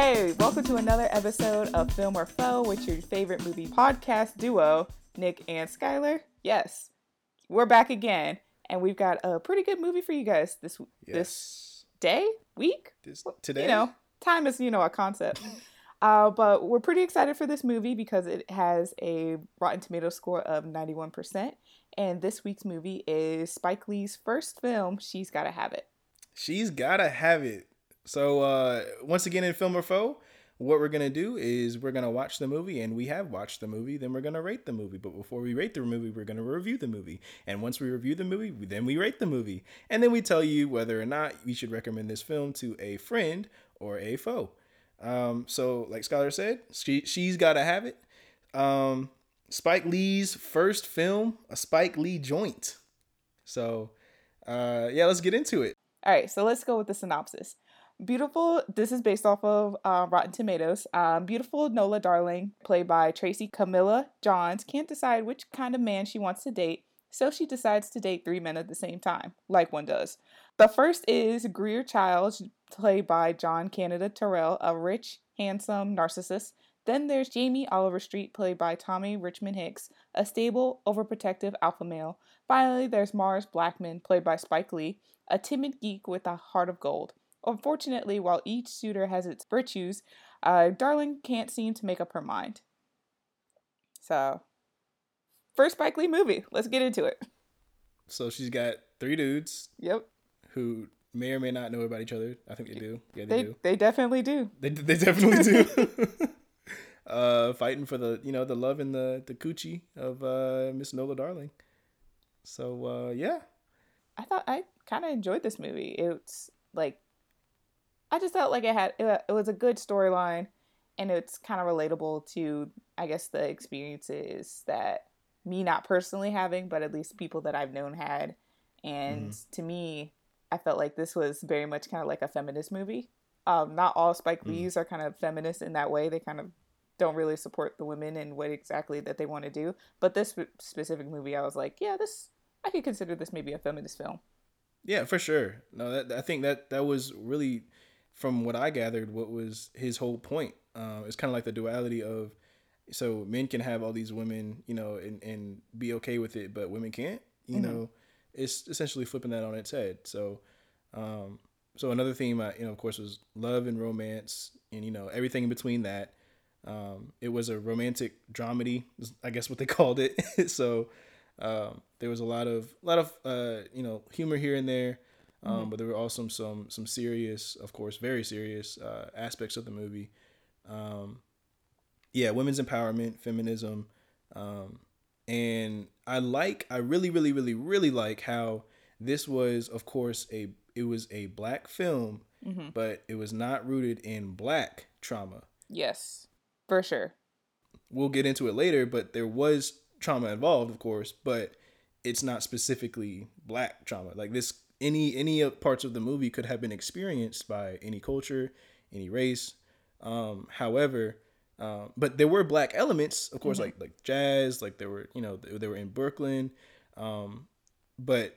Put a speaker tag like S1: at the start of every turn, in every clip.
S1: Hey, welcome to another episode of Film or Foe with your favorite movie podcast duo, Nick and Skylar. Yes, we're back again, and we've got a pretty good movie for you guys this
S2: Yes.
S1: this day, week.
S2: This, today.
S1: You know, time is you know a concept. Uh, but we're pretty excited for this movie because it has a Rotten Tomato score of 91%. And this week's movie is Spike Lee's first film, She's Gotta Have It.
S2: She's gotta have it. So uh once again in Film or Foe, what we're gonna do is we're gonna watch the movie and we have watched the movie, then we're gonna rate the movie. But before we rate the movie, we're gonna review the movie. And once we review the movie, then we rate the movie. And then we tell you whether or not we should recommend this film to a friend or a foe. Um, so like Skylar said, she she's gotta have it. Um Spike Lee's first film, a Spike Lee joint. So uh yeah, let's get into it.
S1: All right, so let's go with the synopsis. Beautiful, this is based off of uh, Rotten Tomatoes. Um, beautiful Nola Darling, played by Tracy Camilla Johns, can't decide which kind of man she wants to date, so she decides to date three men at the same time, like one does. The first is Greer Childs, played by John Canada Terrell, a rich, handsome narcissist. Then there's Jamie Overstreet, played by Tommy Redmond Hicks, a stable, overprotective alpha male. Finally, there's Mars Blackman, played by Spike Lee, a timid geek with a heart of gold. Unfortunately, while each suitor has its virtues, uh, Darling can't seem to make up her mind. So, first Spike Lee movie. Let's get into it.
S2: So she's got three dudes
S1: Yep,
S2: who may or may not know about each other. I think they do. Yeah, they,
S1: they
S2: do.
S1: they definitely do.
S2: They they definitely do. uh, fighting for the you know the love and the the coochie of uh Miss Nola Darling. So uh yeah,
S1: I thought I kind of enjoyed this movie. It's like I just felt like it had it, it was a good storyline, and it's kind of relatable to I guess the experiences that me not personally having, but at least people that I've known had. And to me, I felt like this was very much kind of like a feminist movie. Um, not all Spike
S2: Mm.
S1: Lee's are kind of feminist in that way. They kind of don't really support the women and what exactly that they want to do. But this specific movie, I was like, yeah, this I could consider this maybe a feminist film.
S2: yeah for sure. No, that I think that that was really from what I gathered what was his whole point. Um, it's kind of like the duality of so men can have all these women, you know, and and be okay with it, but women can't. You
S1: Mhm.
S2: know, it's essentially flipping that on its head. So, um, so another theme, uh, you know, of course, was love and romance, and you know everything in between that. Um, it was a romantic dramedy, I guess what they called it. so um, there was a lot of a lot of uh, you know humor here and there, um, but there were also some some serious, of course, very serious uh, aspects of the movie. Um, yeah, women's empowerment, feminism, um, and I like, I really, really, really, really like how this was, of course, a it was a black film,
S1: Mm-hmm.
S2: but it was not rooted in black trauma.
S1: Yes, for sure.
S2: We'll get into it later, but there was trauma involved, of course, but it's not specifically black trauma. Like this, any any parts of the movie could have been experienced by any culture, any race. Um, however, um, but there were black elements, of course,
S1: Mhm.
S2: like like jazz, like there were you know they, they were in Brooklyn, um, but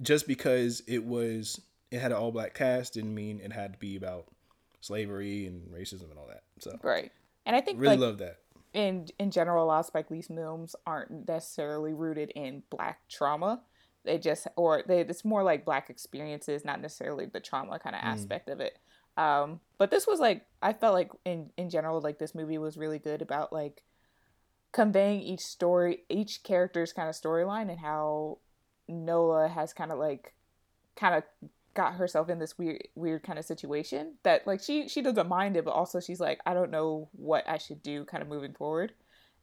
S2: just because it was it had an all black cast didn't mean it had to be about slavery and racism and all that. So
S1: Right. And I think
S2: really
S1: like
S2: love that.
S1: in in general, a lot of Spike Lee's films aren't necessarily rooted in black trauma. They just or they it's more like black experiences, not necessarily the trauma kind of
S2: Mm.
S1: aspect of it. Um, but this was like I felt like in in general, like this movie was really good about like conveying each story, each character's kind of storyline, and how Nola has kind of like kind of got herself in this weird weird kind of situation that like she she doesn't mind it but also she's like I don't know what I should do kind of moving forward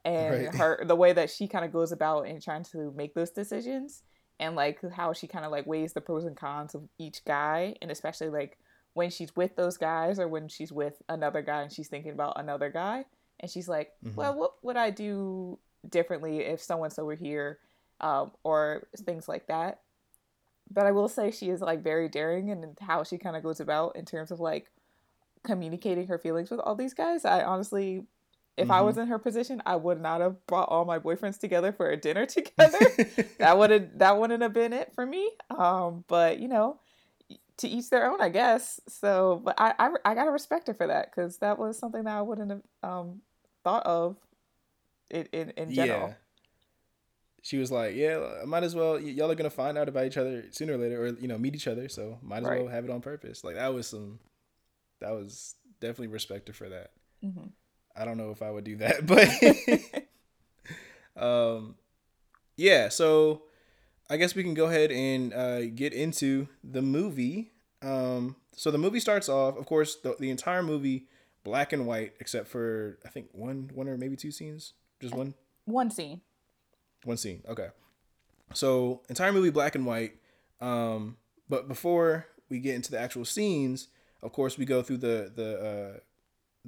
S1: and
S2: Right.
S1: her the way that she kind of goes about in trying to make those decisions and like how she kind of like weighs the pros and cons of each guy and especially like when she's with those guys or when she's with another guy and she's thinking about another guy and she's like
S2: Mhm.
S1: well what would I do differently if someone so were here um, or things like that but I will say she is like very daring and how she kind of goes about in terms of like communicating her feelings with all these guys. I honestly, if I
S2: Mhm.
S1: was in her position, I would not have brought all my boyfriends together for a dinner together. that would have that wouldn't have been it for me. Um, but you know, to each their own, I guess. So, but I I, I gotta respect her for that because that was something that I wouldn't have um thought of in in, in general.
S2: Yeah. She was like, "Yeah, I might as well. y- Y'all are gonna find out about each other sooner or later, or you know, meet each other. So might as
S1: Right.
S2: well have it on purpose." Like that was some, that was definitely respected for that.
S1: hmm
S2: I don't know if I would do that, but um, yeah. So I guess we can go ahead and uh, get into the movie. Um, so the movie starts off, of course, the, the entire movie black and white, except for I think one, one or maybe two scenes, just one.
S1: One scene.
S2: One scene. Okay. So entire movie black and white. Um, but before we get into the actual scenes, of course, we go through the the uh,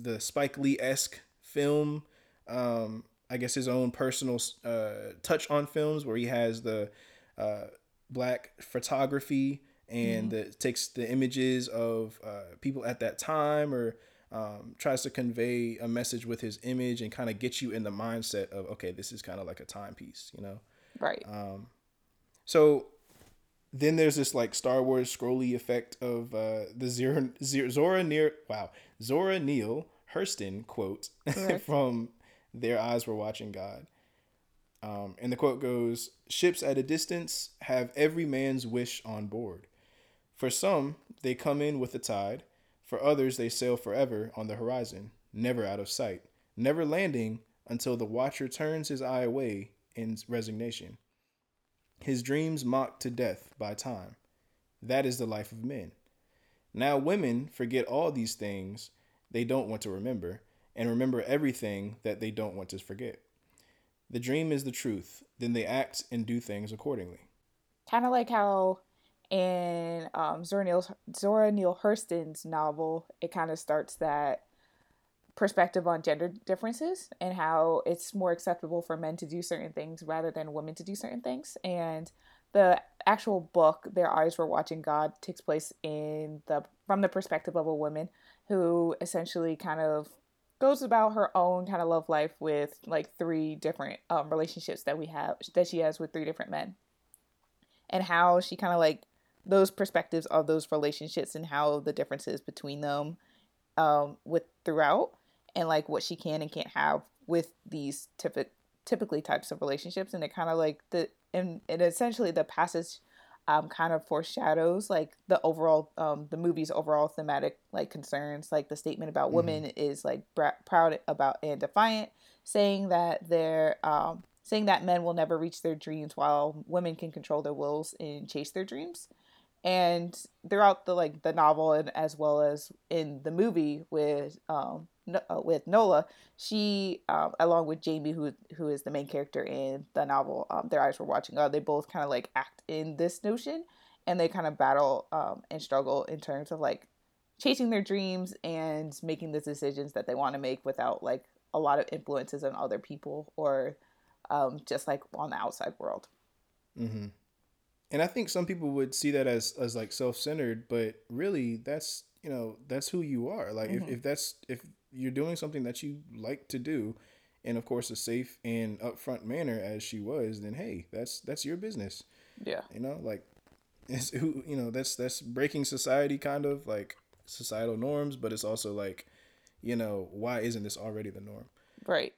S2: the Spike Lee esque film. Um, I guess his own personal uh, touch on films where he has the uh, black photography and the, takes the images of uh, people at that time or um, tries to convey a message with his image and kind of get you in the mindset of okay this is kind of like a timepiece you know
S1: Right.
S2: um, so then there's this like Star Wars scrolly effect of uh, the Zora, Zora, Zora Near wow Zora Neale Hurston quote from Their Eyes Were Watching God. Um, and the quote goes Ships at a distance have every man's wish on board. For some, they come in with the tide. For others, they sail forever on the horizon, never out of sight, never landing until the watcher turns his eye away in resignation. His dreams mocked to death by time. That is the life of men. Now, women forget all these things they don't want to remember, and remember everything that they don't want to forget. The dream is the truth, then they act and do things accordingly.
S1: kind of like how in um, Zora Neale Zora Neale Hurston's novel, it kind of starts that perspective on gender differences and how it's more acceptable for men to do certain things rather than women to do certain things. And the actual book, Their Eyes Were Watching God, takes place in the from the perspective of a woman who essentially kind of goes about her own kind of love life with like three different um, relationships that we have that she has with three different men and how she kind of like those perspectives of those relationships and how the differences between them um with throughout and like what she can and can't have with these typic typically types of relationships and it kind of like the and, and essentially the passage um kind of foreshadows like the overall um the movie's overall thematic like concerns like the statement about
S2: Mhm.
S1: women is like bra- proud about and defiant saying that they're um saying that men will never reach their dreams while women can control their wills and chase their dreams and throughout the like the novel and as well as in the movie with um with Nola, she um, along with Janie who who is the main character in the novel, um, their eyes were watching God. They both kind of like act in this notion, and they kind of battle um, and struggle in terms of like chasing their dreams and making the decisions that they want to make without like a lot of influences on other people or um, just like on the outside world.
S2: hmm And I think some people would see that as as like self centered, but really that's you know that's who you are. Like
S1: Mhm.
S2: if, if that's if you're doing something that you like to do, in of course a safe and upfront manner as she was, then hey, that's that's your business.
S1: Yeah.
S2: You know, like it's who you know that's that's breaking society kind of like societal norms, but it's also like you know why isn't this already the norm?
S1: Right.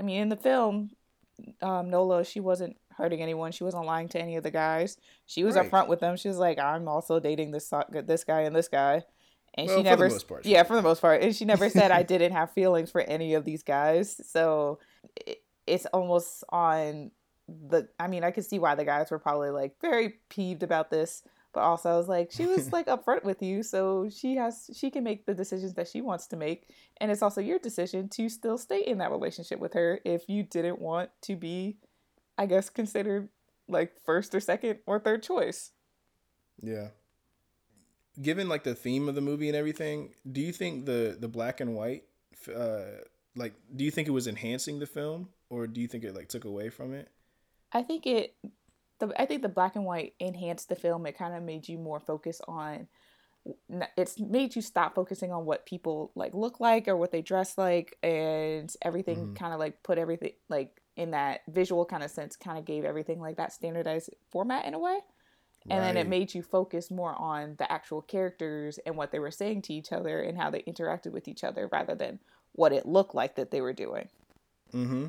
S1: I mean, in the film, um, Nola, she wasn't hurting anyone. She wasn't lying to any of the guys. She was
S2: Right.
S1: upfront with them. She was like, "I'm also dating this this guy and this guy," and
S2: Well,
S1: she
S2: for the
S1: never,
S2: most part,
S1: yeah, for the most part, and she never said I didn't have feelings for any of these guys. So it, it's almost on the. I mean, I could see why the guys were probably like very peeved about this. But also, I was like, she was like upfront with you, so she has she can make the decisions that she wants to make, and it's also your decision to still stay in that relationship with her if you didn't want to be, I guess, considered like first or second or third choice.
S2: Yeah. Given like the theme of the movie and everything, do you think the the black and white, uh, like, do you think it was enhancing the film, or do you think it like took away from it?
S1: I think it, the I think the black and white enhanced the film. It kind of made you more focus on. It's made you stop focusing on what people like look like or what they dress like, and everything
S2: Mhm.
S1: kind of like put everything like in that visual kind of sense. Kind of gave everything like that standardized format in a way. And then it made you focus more on the actual characters and what they were saying to each other and how they interacted with each other rather than what it looked like that they were doing.
S2: Mm-hmm.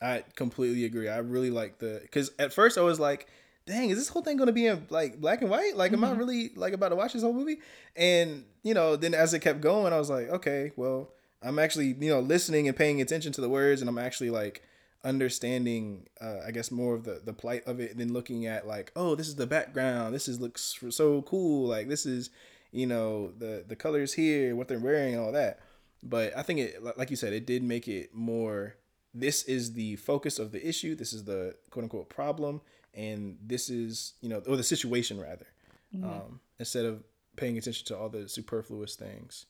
S2: I completely agree. I really like the because at first I was like, "Dang, is this whole thing gonna be in like black and white? Like, am I
S1: Mhm.
S2: really like about to watch this whole movie?" And you know, then as it kept going, I was like, "Okay, well, I'm actually you know listening and paying attention to the words, and I'm actually like understanding, uh, I guess, more of the the plight of it than looking at like, oh, this is the background. This is looks so cool. Like, this is you know the the colors here, what they're wearing, all that." But I think it, like you said, it did make it more this is the focus of the issue this is the quote unquote problem and this is you know or the situation rather um, instead of paying attention to all the superfluous things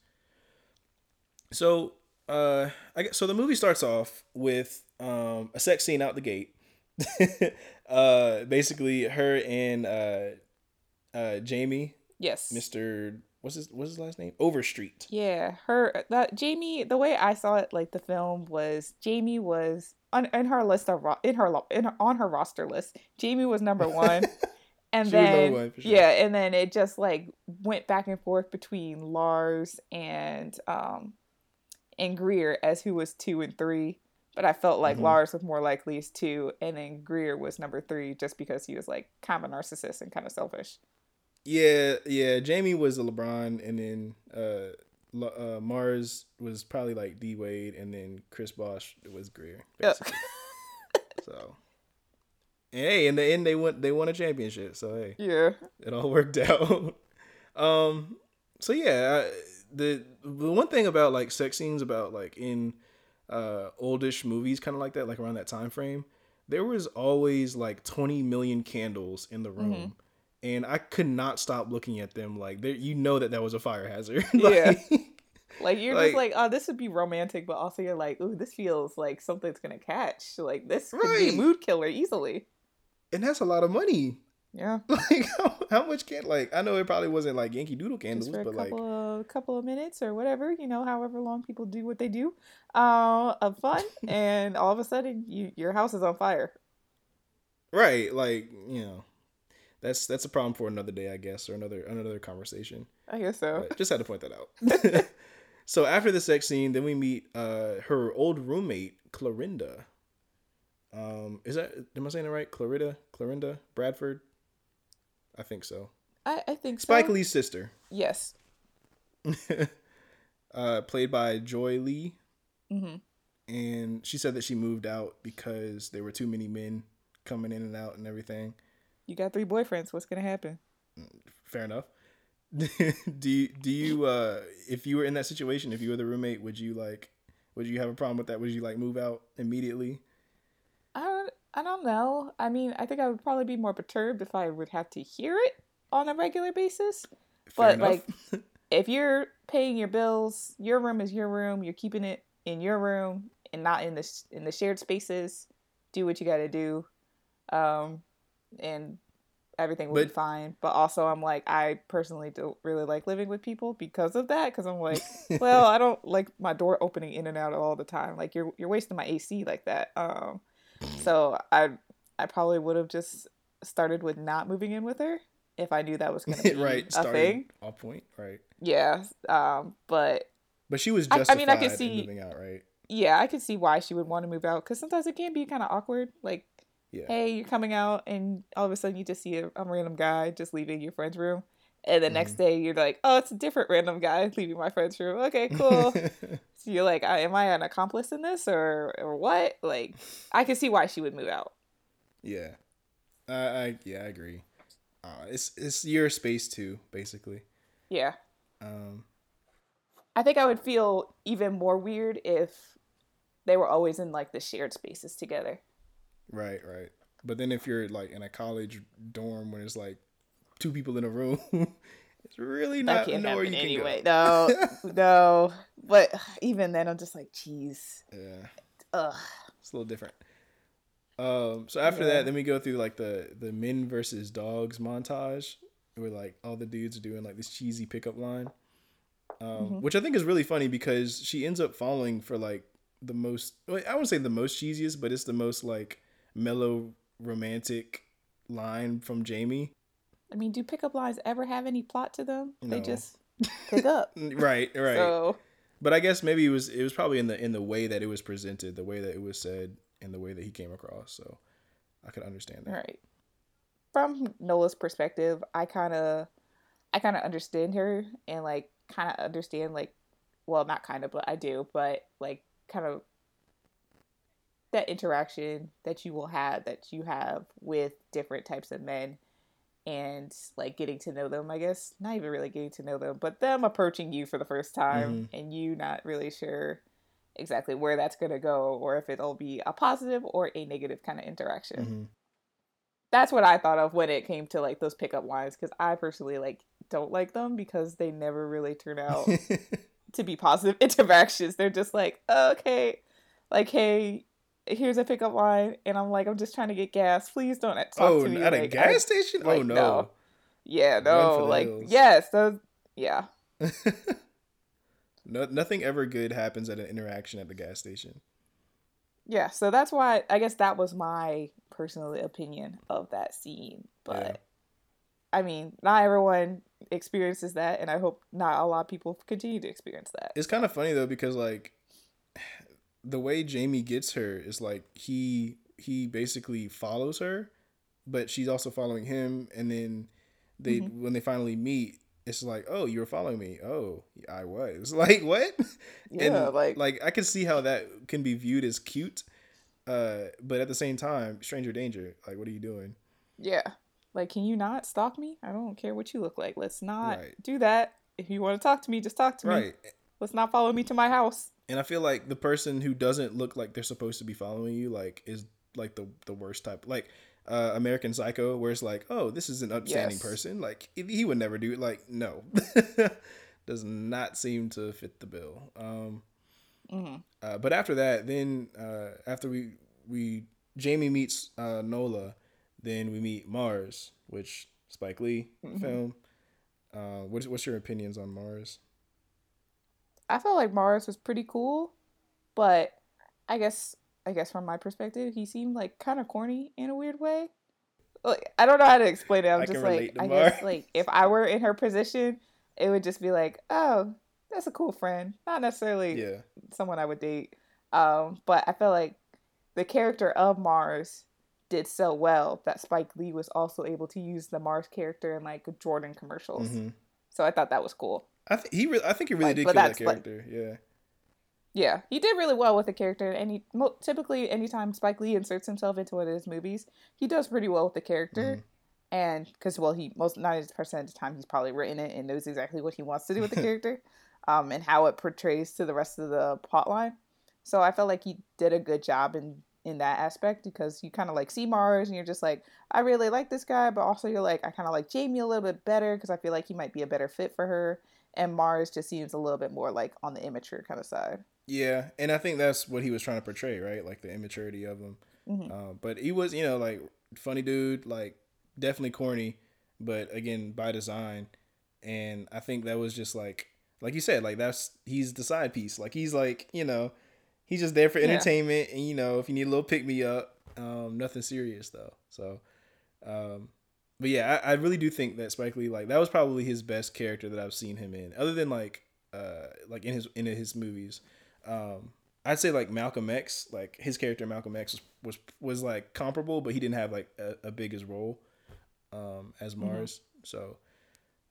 S2: so uh I guess, so the movie starts off with um a sex scene out the gate uh basically her and uh uh Jamie
S1: Yes.
S2: Mr what's his what's his last name Overstreet
S1: Yeah, her that Jamie. The way I saw it, like the film was Jamie was on in her list of ro- in her in her, on her roster list. Jamie was number one, and
S2: She
S1: then
S2: sure.
S1: yeah, and then it just like went back and forth between Lars and um and Greer as who was two and three. But I felt like
S2: Mhm.
S1: Lars was more likely as two, and then Greer was number three, just because he was like kind of a narcissist and kind of selfish.
S2: Yeah, yeah. Jamie was a LeBron, and then uh, Lo- uh, Mars was probably like D Wade, and then Chris Bosh was Greer. Basically. so, hey, in the end, they won. They won a championship. So hey,
S1: yeah.
S2: it all worked out. um. So yeah, I, the the one thing about like sex scenes about like in uh oldish movies, kind of like that, like around that time frame, there was always like twenty million candles in the room.
S1: Mhm.
S2: And I could not stop looking at them like there. You know that that was a fire hazard.
S1: Yeah.
S2: Like,
S1: Like you're
S2: Like-
S1: just like, oh, this would be romantic, but also you're like, ooh, this feels like something's gonna catch. Like this could be a mood killer easily.
S2: and that's a lot of money.
S1: Yeah,
S2: Like how, how much can like I know it probably wasn't like Yankee Doodle candles,
S1: a
S2: but like
S1: couple of couple of minutes or whatever, you know, however long people do what they do, uh, of fun, and all of a sudden, you your house is on fire.
S2: right, like you know, that's that's a problem for another day, I guess, or another another conversation.
S1: I guess so.
S2: But just had to point that out. so after the sex scene, then we meet uh her old roommate Clorinda. Um, is that am I saying it right? Clarita, Clorinda Bradford. I think so.
S1: I, I think so.
S2: Spike Lee's sister.
S1: Yes.
S2: uh, played by Joy Lee,
S1: hmm
S2: and she said that she moved out because there were too many men coming in and out and everything.
S1: You got three boyfriends. What's gonna happen?
S2: Fair enough. do you do you uh if you were in that situation, if you were the roommate, would you like would you have a problem with that? Would you like move out immediately?
S1: I don't. Know. I mean, I think I would probably be more perturbed if I would have to hear it on a regular basis.
S2: Fair
S1: But, like, if you're paying your bills, your room is your room. You're keeping it in your room and not in the sh- in the shared spaces. Do what you got to do, um, and everything will be fine. But also, I'm like, I personally don't really like living with people because of that. Because I'm like, well, I don't like my door opening in and out all the time. Like you're you're wasting my AC like that. Um, so I I probably would have just started with not moving in with her if I knew that was gonna be
S2: right,
S1: a thing.
S2: off point, right?
S1: Yeah. Um, but
S2: But she was
S1: I- I mean, I could see-
S2: moving out, right?
S1: yeah, I could see why she would want to move out because sometimes it can be kind of awkward. Like,
S2: Yeah.
S1: hey, you're coming out, and all of a sudden you just see a, a random guy just leaving your friend's room. And the next
S2: Mm-hmm.
S1: day you're like, oh, it's a different random guy leaving my friend's room. Okay, cool. So you're like, am I an accomplice in this or or what? Like, I can see why she would move out.
S2: yeah. I, I yeah, I agree. Uh, it's it's your space too, basically.
S1: Yeah,
S2: Um,
S1: I think I would feel even more weird if they were always in like the shared spaces together.
S2: Right, right. But then if you're like in a college dorm where it's like two people in a room, it's really
S1: That
S2: not
S1: can't
S2: nowhere
S1: happen
S2: you can
S1: anyway.
S2: go.
S1: No, no. But even then, I'm just like, jeez.
S2: Yeah,
S1: Ugh.
S2: it's a little different. Um, so after
S1: Yeah.
S2: that, then we go through like the the men versus dogs montage, where like all the dudes are doing like this cheesy pickup line, um,
S1: Mhm.
S2: which I think is really funny because she ends up falling for like the most. well, I wouldn't say the most cheesiest, but it's the most like mellow romantic line from Jamie.
S1: I mean, do pickup lines ever have any plot to them?
S2: No.
S1: They just pick up.
S2: right, right.
S1: So
S2: But I guess maybe it was it was probably in the in the way that it was presented, the way that it was said, and the way that he came across. So I could understand that.
S1: right. From Nola's perspective, I kind of, I kind of understand her and like kind of understand like, well, not kind of, but I do, but like kind of that interaction that you will have that you have with different types of men and like getting to know them i guess. Not even really getting to know them but them approaching you for the first time and you not really sure exactly where that's going to go or if it'll be a positive or a negative kind of interaction.
S2: Hmm
S1: that's what i thought of when it came to like those pickup lines because i personally like don't like them because they never really turn out to be positive interactions. They're just like, oh, okay, like, hey, here's a pickup line, and I'm like, I'm just trying to get gas. Please don't talk
S2: oh,
S1: to me.
S2: at a gas
S1: I-
S2: station? oh
S1: like,
S2: no.
S1: no. yeah, no, like,
S2: hills.
S1: yes, those, yeah,
S2: no, nothing ever good happens at an interaction at the gas station.
S1: yeah. So that's why I guess that was my personal opinion of that scene, but.
S2: Yeah.
S1: I mean, not everyone experiences that, and I hope not a lot of people continue to experience that.
S2: It's kind of funny though because like the way Jamie gets her is like he he basically follows her, but she's also following him, and then they
S1: Mhm.
S2: when they finally meet, it's like, oh, you were following me. Oh, I was like, what?
S1: Yeah,
S2: and
S1: like,
S2: like I can see how that can be viewed as cute, uh, but at the same time, stranger danger. Like, what are you doing?
S1: Yeah. Like, can you not stalk me? I don't care what you look like. Let's not
S2: Right.
S1: do that. If you want to talk to me, just talk to me. Let's not follow me to my house.
S2: And I feel like the person who doesn't look like they're supposed to be following you, like, is like the the worst type. Like uh, American Psycho, where it's like, oh, this is an upstanding
S1: Yes.
S2: person. Like he would never do it. Like no, does not seem to fit the bill. Um,
S1: hmm
S2: uh, but after that, then uh, after we we Jamie meets uh, Nola, then we meet Mars, which Spike Lee
S1: Mhm.
S2: film. Uh, what's what's your opinions on Mars?
S1: I felt like Mars was pretty cool, but I guess I guess from my perspective, he seemed like kind of corny in a weird way. Like I don't know how to explain it. I'm
S2: I
S1: just like I guess like if I were in her position, it would just be like, oh, that's a cool friend, not necessarily
S2: Yeah,
S1: someone I would date. Um, but I feel like the character of Mars did so well that Spike Lee was also able to use the Mars character in like Jordan commercials.
S2: hmm
S1: So I thought that was cool.
S2: I think he re- I think he really
S1: Like,
S2: did kill that
S1: that's, like-
S2: character. yeah.
S1: Yeah, he did really well with the character, and he mo- typically anytime Spike Lee inserts himself into one of his movies, he does pretty well with the character.
S2: Mhm.
S1: And because well, he most ninety percent of the time he's probably written it and knows exactly what he wants to do with the character, um, and how it portrays to the rest of the plot line. So I felt like he did a good job in in that aspect because you kind of like see Mars and you're just like, I really like this guy, but also you're like, I kind of like Jamie a little bit better because I feel like he might be a better fit for her. And Mars just seems a little bit more like on the immature kind of side.
S2: Yeah, and I think that's what he was trying to portray, right? Like the immaturity of him.
S1: Mhm.
S2: Uh, but he was, you know, like funny dude, like definitely corny, but again by design. And I think that was just like, like you said, like that's he's the side piece. Like he's like, you know, he's just there for
S1: Yeah.
S2: entertainment, and you know, if you need a little pick me up, um, nothing serious though. So, um, but yeah, I, I really do think that Spike Lee, like that was probably his best character that I've seen him in, other than like, uh, like in his in his movies. Um, I'd say like Malcolm X, like his character Malcolm X was was, was like comparable, but he didn't have like a, a big as role um, as Mars. So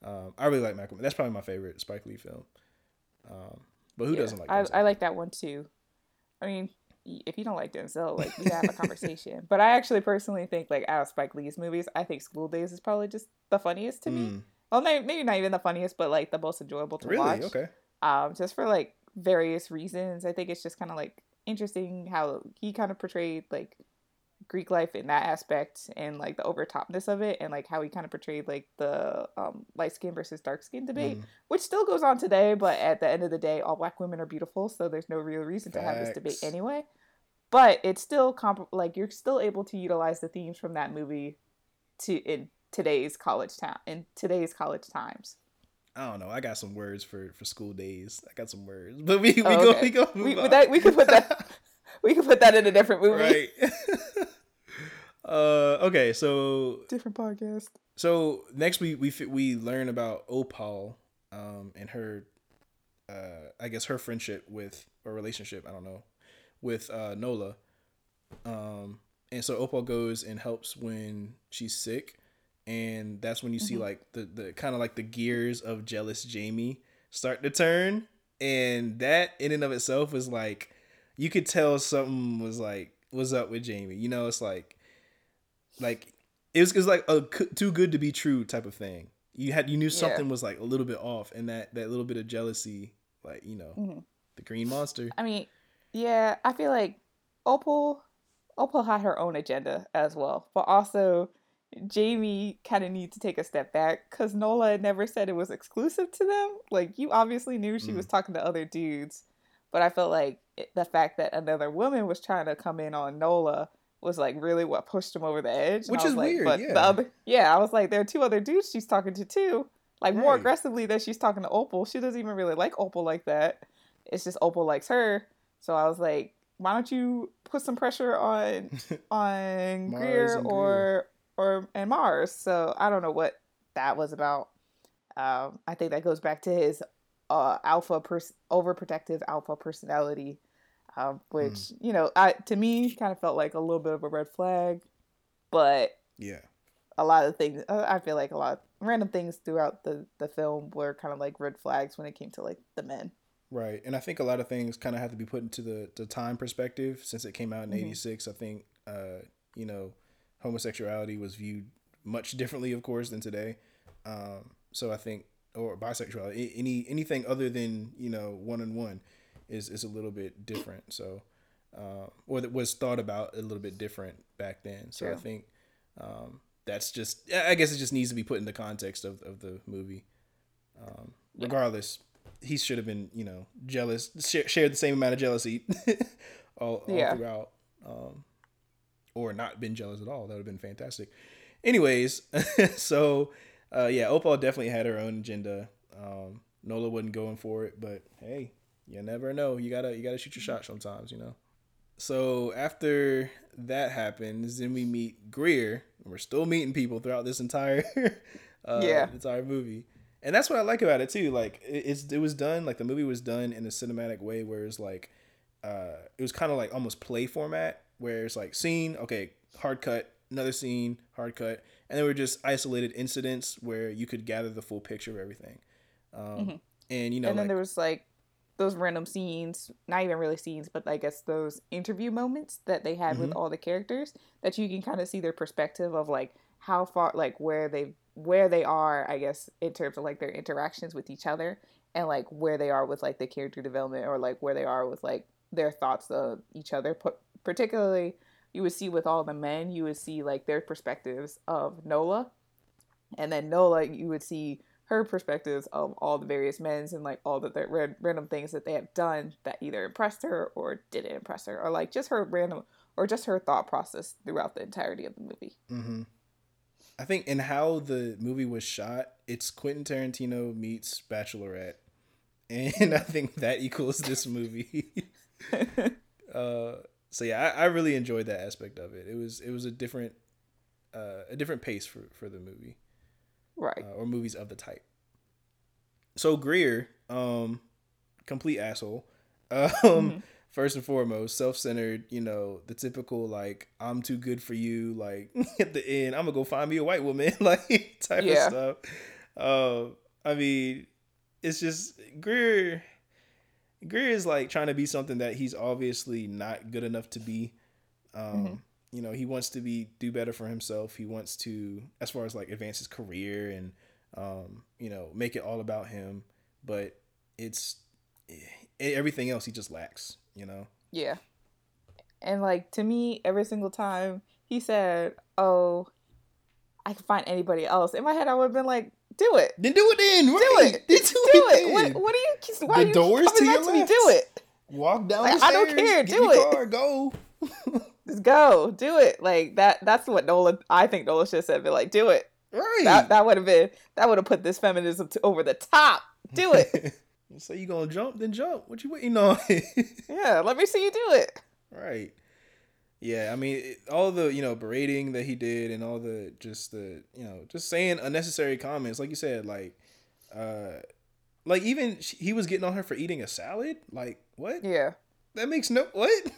S2: um, I really like Malcolm. That's probably my favorite Spike Lee film. Um, but who
S1: Yeah,
S2: doesn't like?
S1: I, I like that one too. I mean, if you don't like Denzel, like we have a conversation. But I actually personally think like out of Spike Lee's movies, I think School Daze is probably just the funniest to me.
S2: Mm,
S1: Well, maybe, maybe not even the funniest, but like the most enjoyable to
S2: really?
S1: watch.
S2: Okay.
S1: Um, just for like various reasons. I think it's just kind of like interesting how he kind of portrayed like Greek life in that aspect and like the overtopness of it and like how he kind of portrayed like the um, light skin versus dark skin debate
S2: Mm,
S1: which still goes on today, but at the end of the day, all black women are beautiful, so there's no real reason to have this debate anyway. But it's still comp- like you're still able to utilize the themes from that movie to in today's college town in today's college times.
S2: I don't know. I got some words for for school daze. I got some words, but we we
S1: Oh,
S2: go we go
S1: We, that, we could put that we could put that in a different movie.
S2: right. Uh, okay, so
S1: Different podcast.
S2: so next we we we learn about Opal, um, and her, uh, I guess her friendship with or relationship, I don't know, with uh Nola, um, and so Opal goes and helps when she's sick, and that's when you see like the the kind of like the gears of jealous Jamie start to turn, and that in and of itself was like, you could tell something was like was up with Jamie. You know, it's like, like it was, it was like a too good to be true type of thing. You had you knew something was like a little bit off, and that that little bit of jealousy, like you know,
S1: Mhm.
S2: the green monster.
S1: I mean, yeah, I feel like Opal Opal had her own agenda as well, but also Jamie kind of needs to take a step back because Nola had never said it was exclusive to them. Like you obviously knew she
S2: Mm.
S1: was talking to other dudes, but I felt like it, the fact that another woman was trying to come in on Nola was like really what pushed him over the edge. And
S2: Which is
S1: like,
S2: weird,
S1: But
S2: yeah.
S1: the other, yeah, I was like, there are two other dudes she's talking to too. Like more aggressively than she's talking to Opal. She doesn't even really like Opal like that. It's just Opal likes her. So I was like, why don't you put some pressure on on Greer
S2: and
S1: or or and Mars? So I don't know what that was about. Um, I think that goes back to his uh, alpha pers- overprotective alpha personality, um, which you know, I to me kind of felt like a little bit of a red flag, but
S2: yeah,
S1: a lot of things uh, I feel like a lot of random things throughout the the film were kind of like red flags when it came to like the men.
S2: right. And I think a lot of things kind of have to be put into the the time perspective since it came out in
S1: Mhm.
S2: '86. I think uh, you know, homosexuality was viewed much differently, of course, than today. Um, so I think, or bisexuality, any anything other than you know one on one, is is a little bit different. So, uh, or that was thought about a little bit different back then. So I think um, that's just, I guess it just needs to be put in the context of of the movie. Um, regardless, he should have been you know jealous, share, shared the same amount of jealousy all, all
S1: Yeah.
S2: throughout. Um, or not been jealous at all. That would have been fantastic. Anyways, so uh, yeah, Opal definitely had her own agenda. Um, Nola wasn't going for it, but hey, you never know. You gotta you gotta shoot your shot sometimes, you know. So after that happens, then we meet Greer. And we're still meeting people throughout this entire uh,
S1: Yeah.
S2: entire movie, and that's what I like about it too. Like it, it's it was done like the movie was done in a cinematic way where it's like uh, it was kind of like almost play format where it's like scene, okay, hard cut, another scene, hard cut, and they were just isolated incidents where you could gather the full picture of everything. Um,
S1: Mhm.
S2: And you know,
S1: and then
S2: like,
S1: there was like those random scenes, not even really scenes, but I guess those interview moments that they had with
S2: Mhm.
S1: all the characters that you can kind of see their perspective of like how far like where they where they are, I guess, in terms of like their interactions with each other and like where they are with like the character development or like where they are with like their thoughts of each other. P- particularly you would see with all the men, you would see like their perspectives of Nola. And then Nola, you would see her perspectives of all the various men's and like all the, the ran- random things that they have done that either impressed her or didn't impress her, or like just her random or just her thought process throughout the entirety of the movie.
S2: hmm I think in how the movie was shot, it's Quentin Tarantino meets Bachelorette, and I think that equals this movie. uh, so yeah, I, I really enjoyed that aspect of it. It was it was a different uh, a different pace for for the movie
S1: right.
S2: uh, or movies of the type. So Greer, um, complete asshole. Um,
S1: Mhm.
S2: first and foremost, self-centered. You know, the typical like I'm too good for you. Like at the end, I'm gonna go find me a white woman. like type
S1: Yeah.
S2: of stuff. Um, I mean, it's just Greer. Greer is like trying to be something that he's obviously not good enough to be. Um,
S1: Mhm.
S2: You know, he wants to be do better for himself. He wants to, as far as like advance his career and, um, you know, make it all about him. But it's eh, everything else he just lacks. You know.
S1: Yeah. And like to me, every single time he said, "Oh, I can find anybody else," in my head, I would have been like, "Do it,
S2: Then do it then.
S1: do it,
S2: Then
S1: do it." What,
S2: then.
S1: what are you? Why
S2: The
S1: are you
S2: doors
S1: coming
S2: to
S1: back to me? Do it.
S2: Walk down
S1: Like, I don't care,
S2: Get
S1: do
S2: your
S1: it.
S2: Car, go.
S1: Just go, do it. Like that. That's what Nola. I think Nola should have said. Be like, do it.
S2: Right.
S1: That that would have been. That would have put this feminism to, over the top. Do it.
S2: so you gonna jump? Then jump. What you waiting on?
S1: yeah. Let me see you do it.
S2: right. Yeah, I mean, it, all the you know berating that he did, and all the just the you know just saying unnecessary comments, like you said, like, uh, like even she, he was getting on her for eating a salad. Like what?
S1: Yeah,
S2: that makes no what.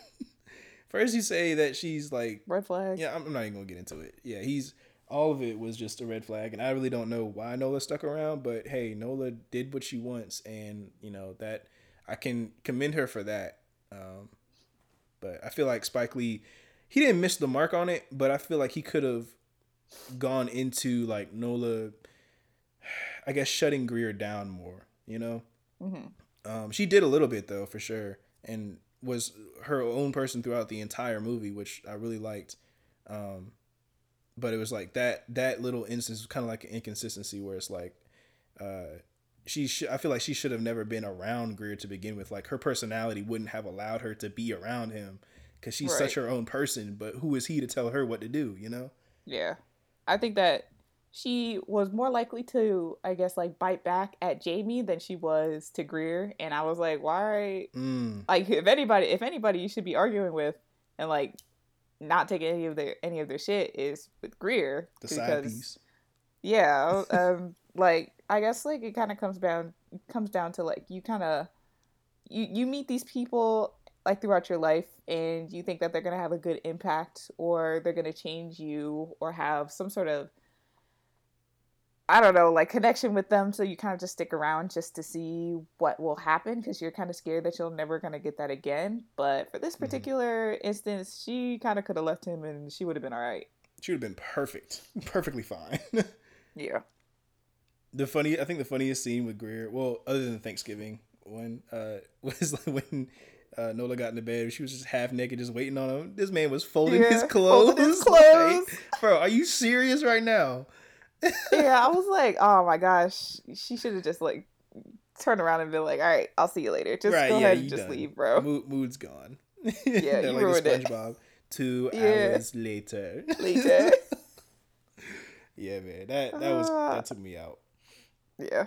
S2: First, you say that she's like
S1: red flag.
S2: Yeah, I'm, I'm not even gonna get into it. Yeah, he's all of it was just a red flag, and I really don't know why Nola stuck around. But hey, Nola did what she wants, and you know that I can commend her for that. Um, but I feel like Spike Lee, he didn't miss the mark on it, but I feel like he could have gone into like Nola, I guess shutting Greer down more. You know, mm-hmm. um, she did a little bit though for sure, and was her own person throughout the entire movie, which I really liked. Um, but it was like that that little instance was kind of like an inconsistency where it's like, uh, she sh- I feel like she should have never been around Greer to begin with. Like her personality wouldn't have allowed her to be around him because she's right. such her own person. But who is he to tell her what to do? You know?
S1: Yeah, I think that she was more likely to, I guess, like bite back at Jamie than she was to Greer. And I was like, why? Mm. Like, if anybody, if anybody, you should be arguing with and like not taking any of their any of their shit is with Greer
S2: the because, side piece.
S1: Yeah, um, like I guess like it kind of comes down comes down to like you kind of you you meet these people like throughout your life and you think that they're going to have a good impact or they're going to change you or have some sort of I don't know, like connection with them. So you kind of just stick around just to see what will happen because you're kind of scared that you're never going to get that again. But for this mm-hmm. particular mm-hmm. instance, she kind of could have left him and she would have been all right.
S2: She would have been perfect, perfectly fine.
S1: yeah
S2: the funny I think the funniest scene with Greer, well, other than Thanksgiving, when uh was like when uh, Nola got into bed, she was just half naked, just waiting on him. This man was folding yeah, his clothes. Folding his clothes. Like, bro, are you serious right now?
S1: Yeah, I was like, oh my gosh, she should have just like turned around and been like, all right, I'll see you later. Just right, go yeah, ahead and just done. leave, bro.
S2: Mood, mood's gone. Yeah, you like ruined SpongeBob. It. Two yeah. hours later.
S1: Later.
S2: yeah, man, that that was that ah. took me out.
S1: Yeah.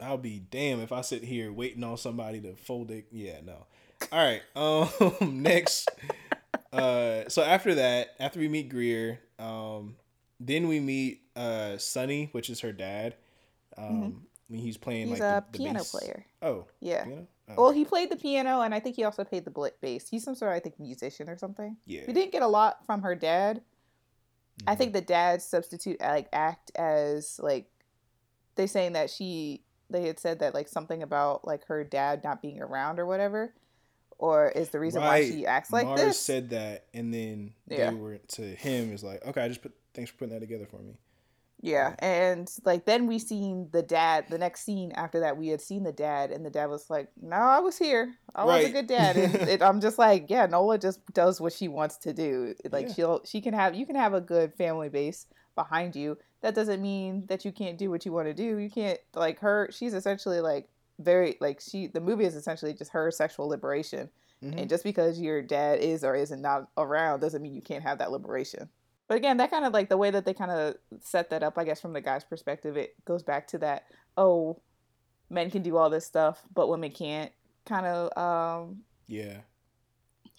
S2: I'll be damn if I sit here waiting on somebody to fold it. Yeah, no. All right. Um next uh so after that, after we meet Greer, um then we meet uh Sonny, which is her dad. Um mm-hmm. when he's playing
S1: he's
S2: like
S1: a
S2: the,
S1: the piano bass. player.
S2: Oh.
S1: Yeah. Oh. Well, he played the piano and I think he also played the bass. He's some sort of I think musician or something.
S2: Yeah.
S1: We didn't get a lot from her dad. Mm-hmm. I think the dad substitute like act as like they saying that she they had said that like something about like her dad not being around or whatever or is the reason right. why she acts like Mars this
S2: said that and then yeah. they were to him is like okay i just put thanks for putting that together for me
S1: yeah and like then we seen the dad the next scene after that we had seen the dad and the dad was like no i was here i right. was a good dad and it, i'm just like yeah nola just does what she wants to do like yeah. she'll she can have you can have a good family base behind you that doesn't mean that you can't do what you want to do. You can't like her. She's essentially like very like she. The movie is essentially just her sexual liberation. Mm-hmm. And just because your dad is or isn't not around doesn't mean you can't have that liberation. But again, that kind of like the way that they kind of set that up, I guess, from the guy's perspective, it goes back to that, oh, men can do all this stuff, but women can't kind of, um,
S2: yeah,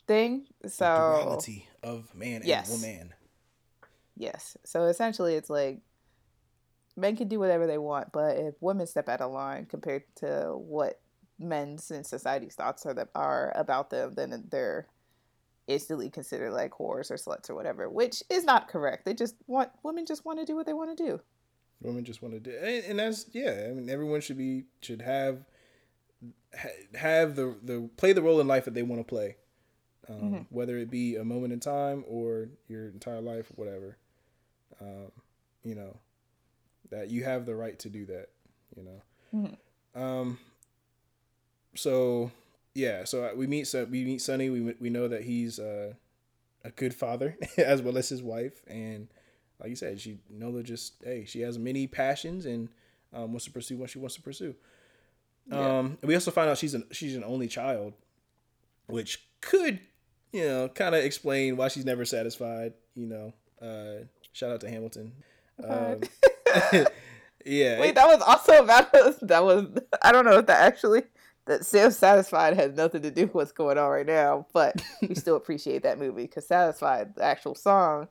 S1: thing. So,
S2: the duality of man yes. and woman.
S1: Yes. So essentially, it's like men can do whatever they want, but if women step out of line compared to what men's and society's thoughts are that are about them, then they're instantly considered like whores or sluts or whatever, which is not correct. They just want women just want to do what they want to do.
S2: Women just want to do, and, and that's yeah. I mean, everyone should be should have have the the play the role in life that they want to play, um, mm-hmm. whether it be a moment in time or your entire life, whatever. Um, you know, that you have the right to do that, you know. Mm-hmm. Um. So yeah, so uh, we meet so we meet Sonny. We we know that he's uh, a good father as well as his wife, and like you said, she Nola just hey she has many passions and um, wants to pursue what she wants to pursue. Yeah. Um, we also find out she's an she's an only child, which could you know kind of explain why she's never satisfied. You know, uh, shout out to Hamilton. Um, yeah.
S1: Wait, that was also about us. that was I don't know if that actually that Sam Satisfied has nothing to do with what's going on right now, but we still appreciate that movie because Satisfied, the actual song,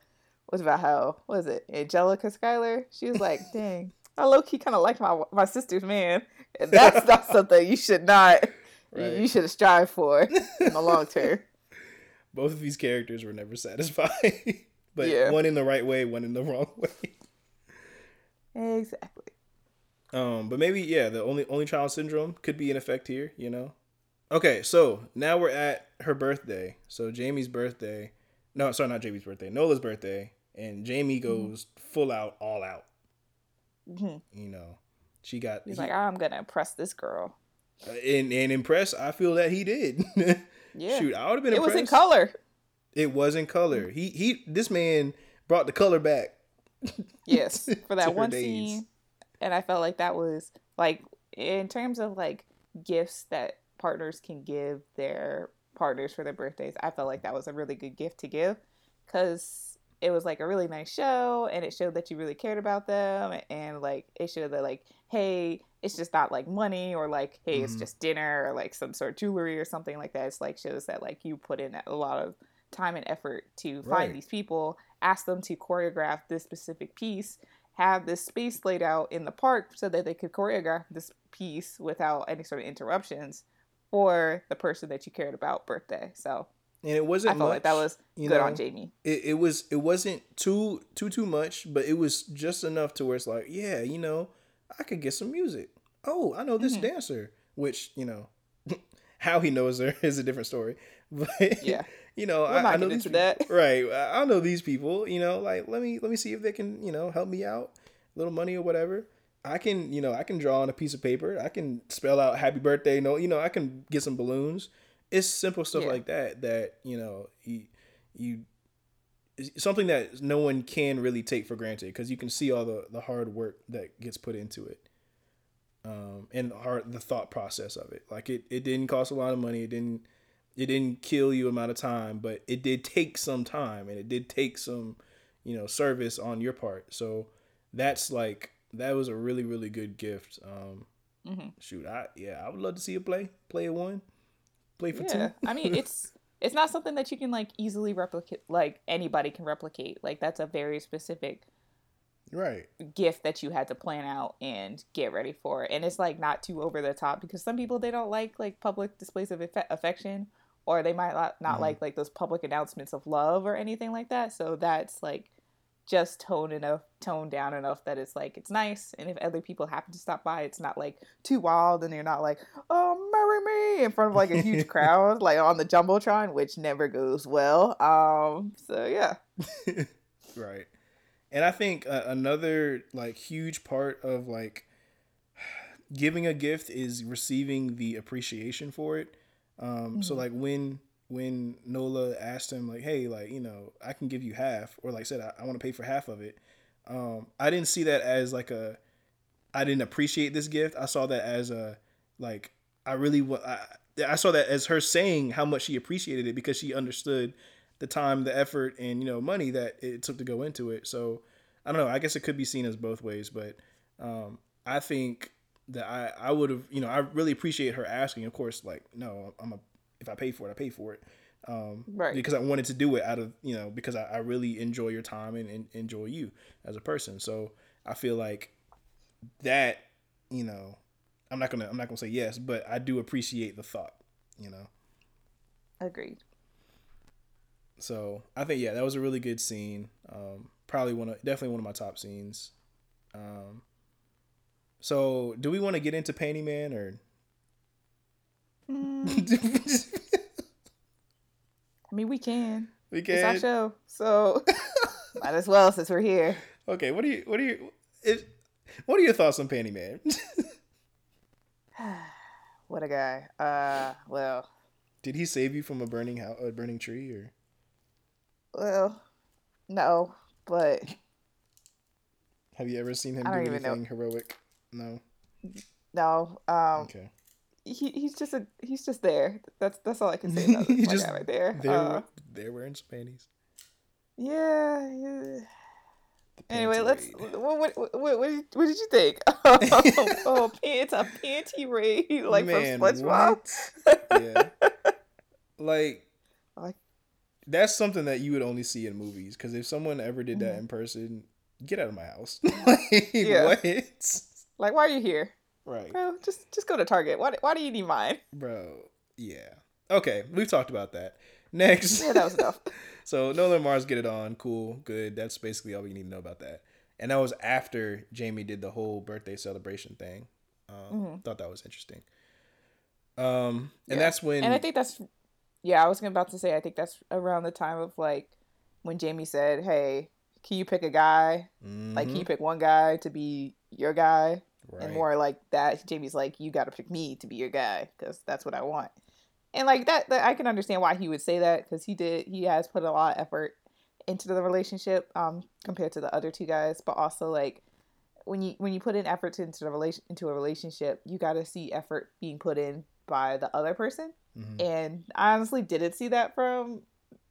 S1: was about how was it Angelica Schuyler? She was like, "Dang, I low key kind of like my my sister's man, and that's not something you should not right. you, should strive for in the long term."
S2: Both of these characters were never satisfied, but yeah. one in the right way, one in the wrong way.
S1: Exactly.
S2: Um, but maybe yeah, the only only child syndrome could be in effect here. You know. Okay, so now we're at her birthday. So Jamie's birthday. No, sorry, not Jamie's birthday. Nola's birthday, and Jamie mm-hmm. goes mm-hmm. full out, all out. Mm-hmm. You know, she got.
S1: He's he, like, I'm gonna impress this girl.
S2: Uh, and and impress, I feel that he did. yeah. Shoot, I would have been.
S1: It
S2: impressed.
S1: was in color.
S2: It was in color. He he. This man brought the color back.
S1: Yes, for that one scene and I felt like that was like in terms of like gifts that partners can give their partners for their birthdays. I felt like that was a really good gift to give because it was like a really nice show and it showed that you really cared about them and like it showed that like hey it's just not like money or like hey mm-hmm. it's just dinner or like some sort of jewelry or something like that it's like shows that like you put in a lot of time and effort to find right. these people ask them to choreograph this specific piece have this space laid out in the park so that they could choreograph this piece without any sort of interruptions for the person that you cared about birthday. So
S2: and it wasn't. I felt much, like
S1: that was good know, on Jamie.
S2: It, it was. It wasn't too too too much, but it was just enough to where it's like, yeah, you know, I could get some music. Oh, I know this mm-hmm. dancer, which you know, how he knows her is a different story. But yeah, you know, I, I, know these people, that. right. I know these people. You know, like let me let me see if they can you know help me out, a little money or whatever. I can you know I can draw on a piece of paper. I can spell out happy birthday. No, you know I can get some balloons. It's simple stuff yeah. like that that you know you you something that no one can really take for granted because you can see all the the hard work that gets put into it. Um, and the hard the thought process of it. Like it, it didn't cost a lot of money. It didn't it didn't kill you amount of time, but it did take some time and it did take some, you know, service on your part. So that's like that was a really really good gift. Um, mm-hmm. Shoot, I yeah, I would love to see a play play a one, play for yeah. two.
S1: I mean, it's it's not something that you can like easily replicate. Like anybody can replicate. Like that's a very specific
S2: right
S1: gift that you had to plan out and get ready for and it's like not too over the top because some people they don't like like public displays of affection or they might not, not mm-hmm. like like those public announcements of love or anything like that. So that's like just tone enough, toned down enough that it's like it's nice. And if other people happen to stop by, it's not like too wild, and they're not like, "Oh, marry me" in front of like a huge crowd, like on the jumbotron, which never goes well. Um, so yeah,
S2: right. And I think uh, another like huge part of like giving a gift is receiving the appreciation for it. Um, mm-hmm. So like when when Nola asked him like, hey, like you know, I can give you half, or like I said, I, I want to pay for half of it. Um, I didn't see that as like a, I didn't appreciate this gift. I saw that as a like I really I, I saw that as her saying how much she appreciated it because she understood the time, the effort, and you know money that it took to go into it. So I don't know. I guess it could be seen as both ways, but um, I think that I, I would have, you know, I really appreciate her asking. Of course, like, no, I'm a, if I pay for it, I pay for it. Um, right. Because I wanted to do it out of, you know, because I, I really enjoy your time and, and enjoy you as a person. So I feel like that, you know, I'm not gonna, I'm not gonna say yes, but I do appreciate the thought, you know.
S1: Agreed.
S2: So I think yeah, that was a really good scene. Um, probably one of, definitely one of my top scenes. Um, so, do we want to get into Panty Man or?
S1: Mm. I mean, we can.
S2: We can.
S1: It's our show, so might as well since we're here.
S2: Okay, what do you? What do you? Is, what are your thoughts on Panty Man?
S1: what a guy. Uh, well.
S2: Did he save you from a burning house, a burning tree, or?
S1: Well, no, but.
S2: Have you ever seen him do anything heroic? No.
S1: No. Um, okay. He, he's just a he's just there. That's that's all I can say about this just right there.
S2: They're uh, they're wearing some panties.
S1: Yeah, yeah. Anyway, let's. What, what, what, what, did, you think? oh, oh, it's a panty raid like Man, from SpongeBob.
S2: yeah, like, like that's something that you would only see in movies. Because if someone ever did that mm-hmm. in person, get out of my house. like,
S1: yeah. what? Like, why are you here? Right, bro. Just just go to Target. Why why do you need mine,
S2: bro? Yeah. Okay, we've talked about that. Next. Yeah, that was enough. so Nola and Mars get it on. Cool, good. That's basically all we need to know about that. And that was after Jamie did the whole birthday celebration thing. Um, mm-hmm. Thought that was interesting. Um, and yeah. that's when.
S1: And I think that's, yeah, I was about to say, I think that's around the time of like when Jamie said, "Hey, can you pick a guy? Mm-hmm. Like, can you mm-hmm. pick one guy to be your guy?" Right. And more like that. Jamie's like, "You got to pick me to be your guy because that's what I want." and like that, that I can understand why he would say that because he did he has put a lot of effort into the relationship um compared to the other two guys, but also like when you when you put in effort into the relation into a relationship, you got to see effort being put in by the other person. Mm-hmm. And I honestly didn't see that from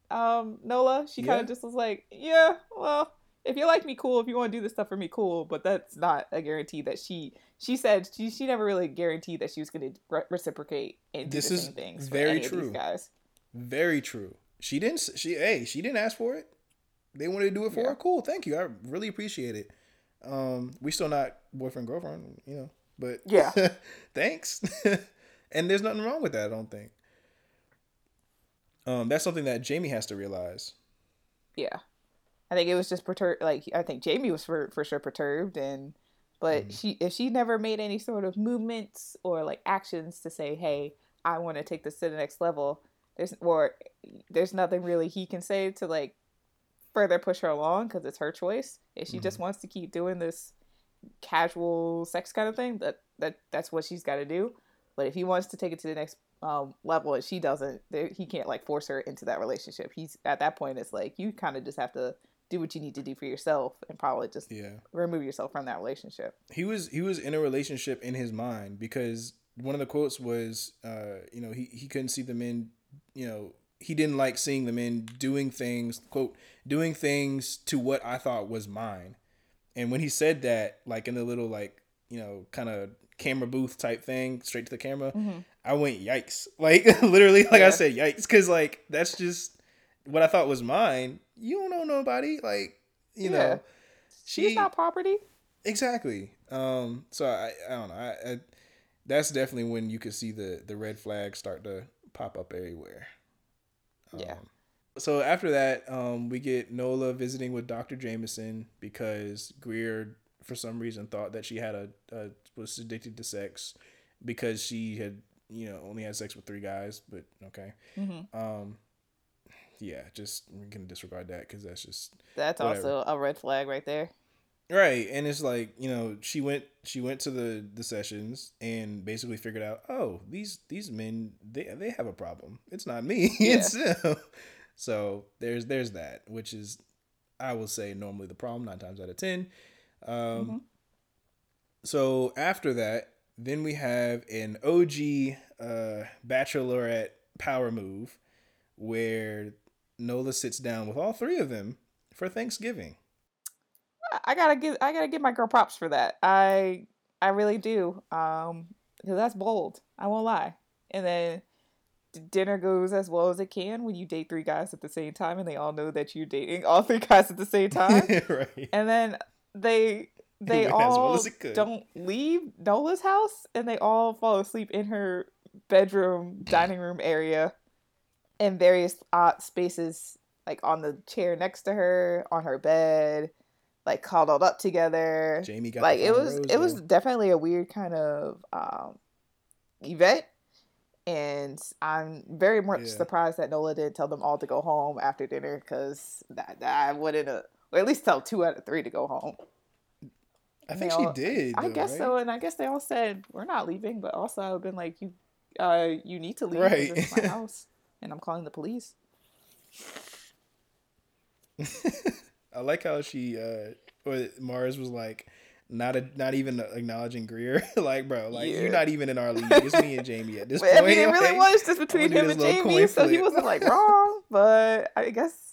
S1: um Nola. She kind of just was like, yeah, well, if you like me, cool. If you want to do this stuff for me, cool. But that's not a guarantee that she. She said she she never really guaranteed that she was going to re- reciprocate and do this same things. Very
S2: true, guys. Very true. She didn't. She hey, she didn't ask for it. They wanted to do it for yeah. her. Cool. Thank you. I really appreciate it. Um, we still not boyfriend girlfriend, you know. But yeah, thanks. and there's nothing wrong with that. I don't think. Um, that's something that Jamie has to realize.
S1: Yeah. I think it was just perturbed. Like I think Jamie was for for sure perturbed, and but mm. she if she never made any sort of movements or like actions to say, hey, I want to take this to the next level. There's or there's nothing really he can say to like further push her along because it's her choice. If she mm. just mm-hmm. wants to keep doing this casual sex kind of thing, that that that's what she's got to do. But if he wants to take it to the next um, level and she doesn't, he can't like force her into that relationship. He's at that point. It's like you kind of just have to do what you need to do for yourself and probably just yeah. remove yourself from that relationship.
S2: He was he was in a relationship in his mind because one of the quotes was uh, you know, he, he couldn't see the men, you know, he didn't like seeing the men doing things, quote, doing things to what I thought was mine. And when he said that, like in the little like, you know, kind of camera booth type thing, straight to the camera, mm-hmm. I went yikes. Like literally like yeah. I said yikes cuz like that's just what I thought was mine you don't nobody. Like, you yeah. know,
S1: she's not property.
S2: Exactly. Um. So I, I don't know. I, I, that's definitely when you could see the the red flags start to pop up everywhere. Um, yeah. So after that, um, we get Nola visiting with Dr. Jamison because Greer, for some reason, thought that she had a, a was addicted to sex because she had you know only had sex with three guys. But okay. Mm-hmm. Um yeah, just we can disregard that because that's just
S1: that's whatever. also a red flag right there.
S2: Right, and it's like you know she went she went to the the sessions and basically figured out oh these these men they they have a problem it's not me yeah. it's them so there's there's that which is I will say normally the problem nine times out of ten. Um, mm-hmm. So after that, then we have an OG uh, bachelorette power move where Nola sits down with all three of them for Thanksgiving.
S1: I gotta give I gotta give my girl props for that. I I really do. Um, because that's bold. I won't lie. And then dinner goes as well as it can when you date three guys at the same time, and they all know that you're dating all three guys at the same time. right. And then they they all well don't leave Nola's house, and they all fall asleep in her bedroom dining room area in various odd spaces, like on the chair next to her, on her bed, like cuddled up together. Jamie got like it was it though. was definitely a weird kind of um, event. And I'm very much yeah. surprised that Nola didn't tell them all to go home after dinner because that, that I wouldn't, have, or at least tell two out of three to go home. I think all, she did. I though, guess right? so, and I guess they all said we're not leaving, but also I've been like, you, uh, you need to leave. Right. My house and I'm calling the police.
S2: I like how she uh or Mars was like not a, not even acknowledging Greer. like, bro, like yeah. you're not even in our league. It's me and Jamie at this point. I mean, it really was just between
S1: him and Jamie, so he wasn't like wrong. But I guess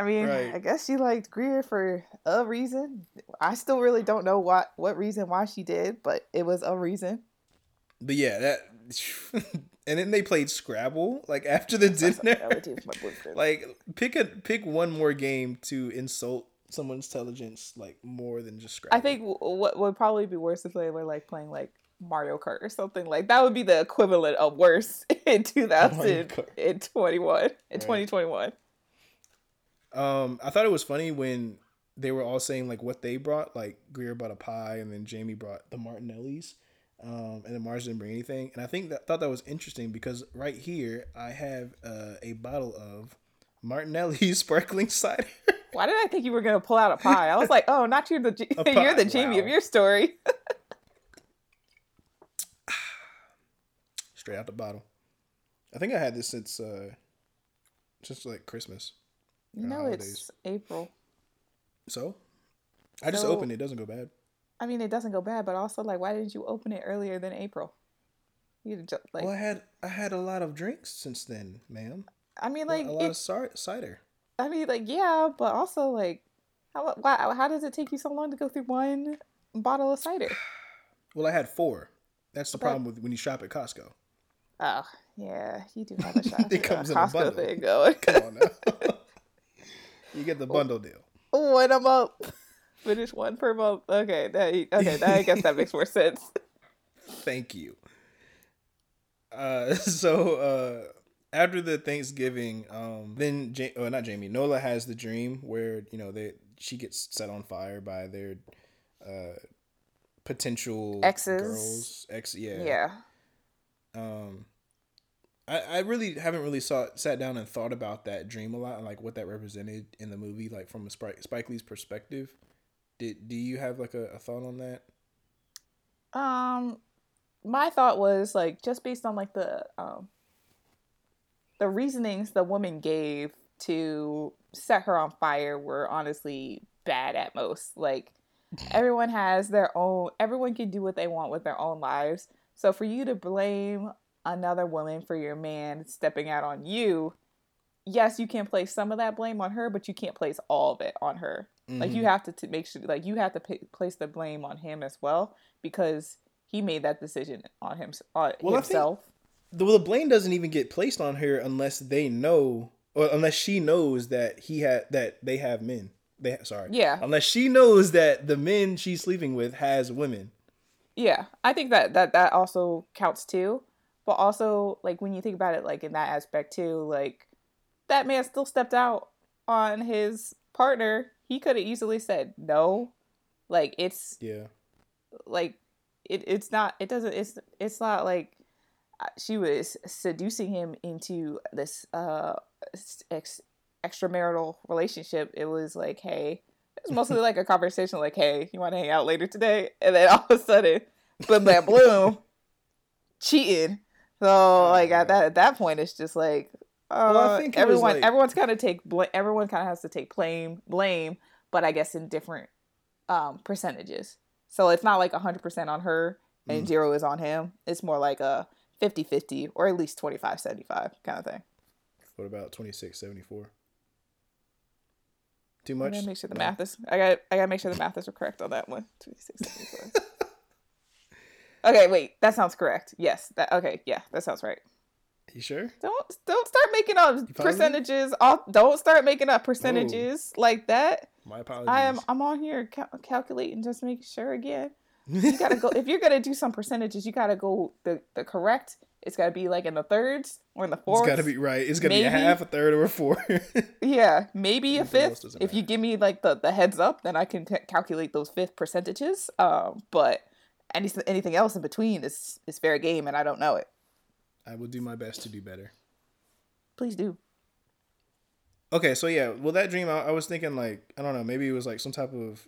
S1: I mean,
S2: Right.
S1: I guess she liked Greer for a reason. I still really don't know what what reason why she did, but it was a reason.
S2: But yeah, that. And then they played Scrabble like after the dinner.
S1: I would do with my boyfriend.
S2: like pick a pick one more game to insult someone's intelligence like more than just Scrabble.
S1: I think what would probably be worse if they were like playing like Mario Kart or something like that would be the equivalent of worse in 2021 in
S2: Right.
S1: 2021.
S2: Um, I thought it was funny when they were all saying like what they brought. Like Greer brought a pie, and then Jamie brought the Martinellis, um, and then Mars didn't bring anything. And I think that thought that was interesting because right here I have uh, a bottle of Martinelli sparkling cider.
S1: Why did I think you were gonna pull out a pie? I was like, oh, not you're the you're the Jamie of your story.
S2: Straight out the bottle. I think I had this since uh, just like Christmas.
S1: No,
S2: holidays.
S1: it's April.
S2: So I just opened it. It doesn't go bad.
S1: I mean, it doesn't go bad, but also like, why didn't you open it earlier than April? You just like,
S2: well, I had I had a lot of drinks since then, ma'am.
S1: I mean,
S2: A
S1: like,
S2: a lot
S1: it,
S2: of ci- cider.
S1: I mean, like, yeah, but also like, how why, how does it take you so long to go through one bottle of cider?
S2: Well, I had four. That's the
S1: Okay.
S2: problem with when you shop at Costco.
S1: Oh, yeah, you do have a shop.
S2: It comes in a
S1: Costco
S2: bundle.
S1: thing going.
S2: Come on now. you get the bundle deal.
S1: when I'm up, finish one per month. Okay, that, okay, that, I guess that makes more sense.
S2: Thank you. Uh, so uh, after the Thanksgiving, um, then ja- oh, not Jamie, Nola has the dream where you know they she gets set on fire by their uh, potential
S1: Exes.
S2: girls. Ex, yeah,
S1: Yeah.
S2: um I, I really haven't really saw sat down and thought about that dream a lot and like what that represented in the movie like from a Spike, Spike Lee's perspective did do you have like a, a thought on that
S1: Um, my thought was like just based on like the um the reasonings the woman gave to set her on fire were honestly bad at most. Like everyone has their own everyone can do what they want with their own lives. So for you to blame another woman for your man stepping out on you, yes, you can place some of that blame on her, but you can't place all of it on her. Like you
S2: Mhm.
S1: have to, to make sure, like you have to p- place the blame on him as well because he made that decision on him on
S2: Well,
S1: himself.
S2: the, well, the blame doesn't even get placed on her unless they know or unless she knows that he had that they have men they sorry
S1: Yeah,
S2: unless she knows that the men she's sleeping with has women
S1: yeah. I think that that that also counts too. But also, like when you think about it, like in that aspect too, like that man still stepped out on his partner. He could have easily said no. Like it's
S2: yeah.
S1: like it, it's not it doesn't it's it's not like uh, she was seducing him into this uh ex- extramarital relationship. It was like hey it was mostly like a conversation like hey you want to hang out later today? And then all of a sudden boom bam bloom cheating. So like at that at that point it's just like uh,
S2: Well, I think
S1: everyone
S2: like-
S1: everyone's kind of take bl- everyone kind of has to take blame blame but i guess in different um percentages so it's not like 100% on her and
S2: Mm.
S1: zero is on him it's more like a 50-50 or at least 25-75 kind of thing
S2: what about 2674 too much.
S1: i gotta make sure the
S2: No.
S1: math is i got i gotta make sure the math is correct on that one 26, 74. okay wait that sounds correct yes that okay yeah that sounds right
S2: you sure?
S1: Don't don't start making up percentages off don't start making up percentages like that.
S2: My apologies
S1: i am i'm on here cal- calculating just making sure again. You gotta go if you're gonna do some percentages you gotta go the, the correct it's gotta be like in the thirds or in the
S2: It's
S1: fourths.
S2: got to be right. It's gonna be a half, a third, or a fourth.
S1: yeah maybe a fifth. if you give me like the, the heads up then i can ca- calculate those fifth percentages. Um but anything anything else in between is is fair game and i don't know it
S2: I will do my best to do better.
S1: please do
S2: Okay, so yeah, well, that dream, I, I was thinking like, I don't know, maybe it was like some type of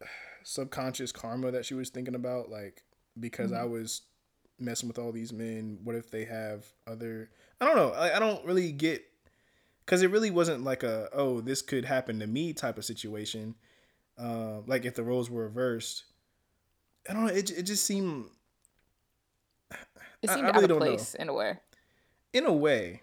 S2: subconscious karma that she was thinking about, like because I was messing with all these men. What if they have other? I don't know. I, I don't really get because it really wasn't like a oh this could happen to me type of situation. Uh, like if the roles were reversed, I don't know. It it just seemed
S1: it
S2: I-
S1: seemed
S2: I
S1: out
S2: really
S1: of
S2: don't know.
S1: place in a way
S2: in a way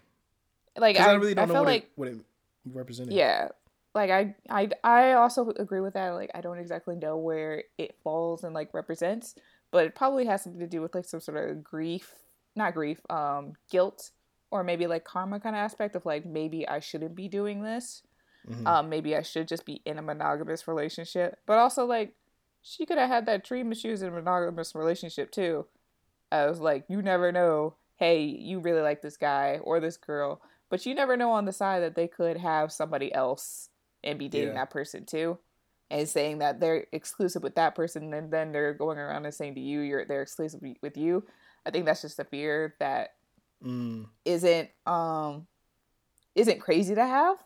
S1: like I,
S2: I, really don't know
S1: felt
S2: what
S1: like
S2: it what it represented.
S1: yeah like I I I also agree with that. Like I don't exactly know where it falls and like represents, but it probably has something to do with like some sort of grief, not grief, um, guilt, or maybe like karma kind of aspect of like maybe I shouldn't be doing this. Mm-hmm. Um, maybe I should just be in a monogamous relationship. But also like she could have had that dream if she was in a monogamous relationship too. I was like, you never know. Hey, you really like this guy or this girl, but you never know on the side that they could have somebody else and be dating yeah. that person too and saying that they're exclusive with that person and then they're going around and saying to you you're they're exclusive with you i think that's just a fear that mm. not um isn't crazy to have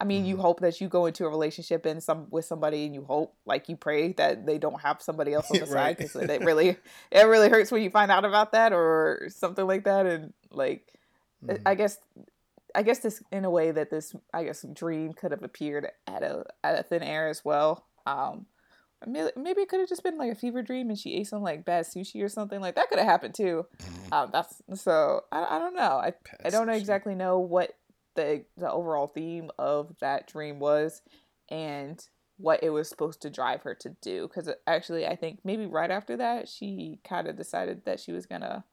S1: i mean mm. you mm-hmm. hope that you go into a relationship and some with somebody and you hope like you pray that they don't have somebody else on the right. side because it really it really hurts when you find out about that or something like that and like mm. i guess I guess this in a way that this I guess dream could have appeared at a at a thin air as well. Um, maybe it could have just been like a fever dream and she ate some like bad sushi or something like that could have happened too. Mm-hmm. Um, that's so I, I don't know. I I don't exactly know what the the overall theme of that dream was and what it was supposed to drive her to do because actually I think maybe right after that she kind of decided that she was gonna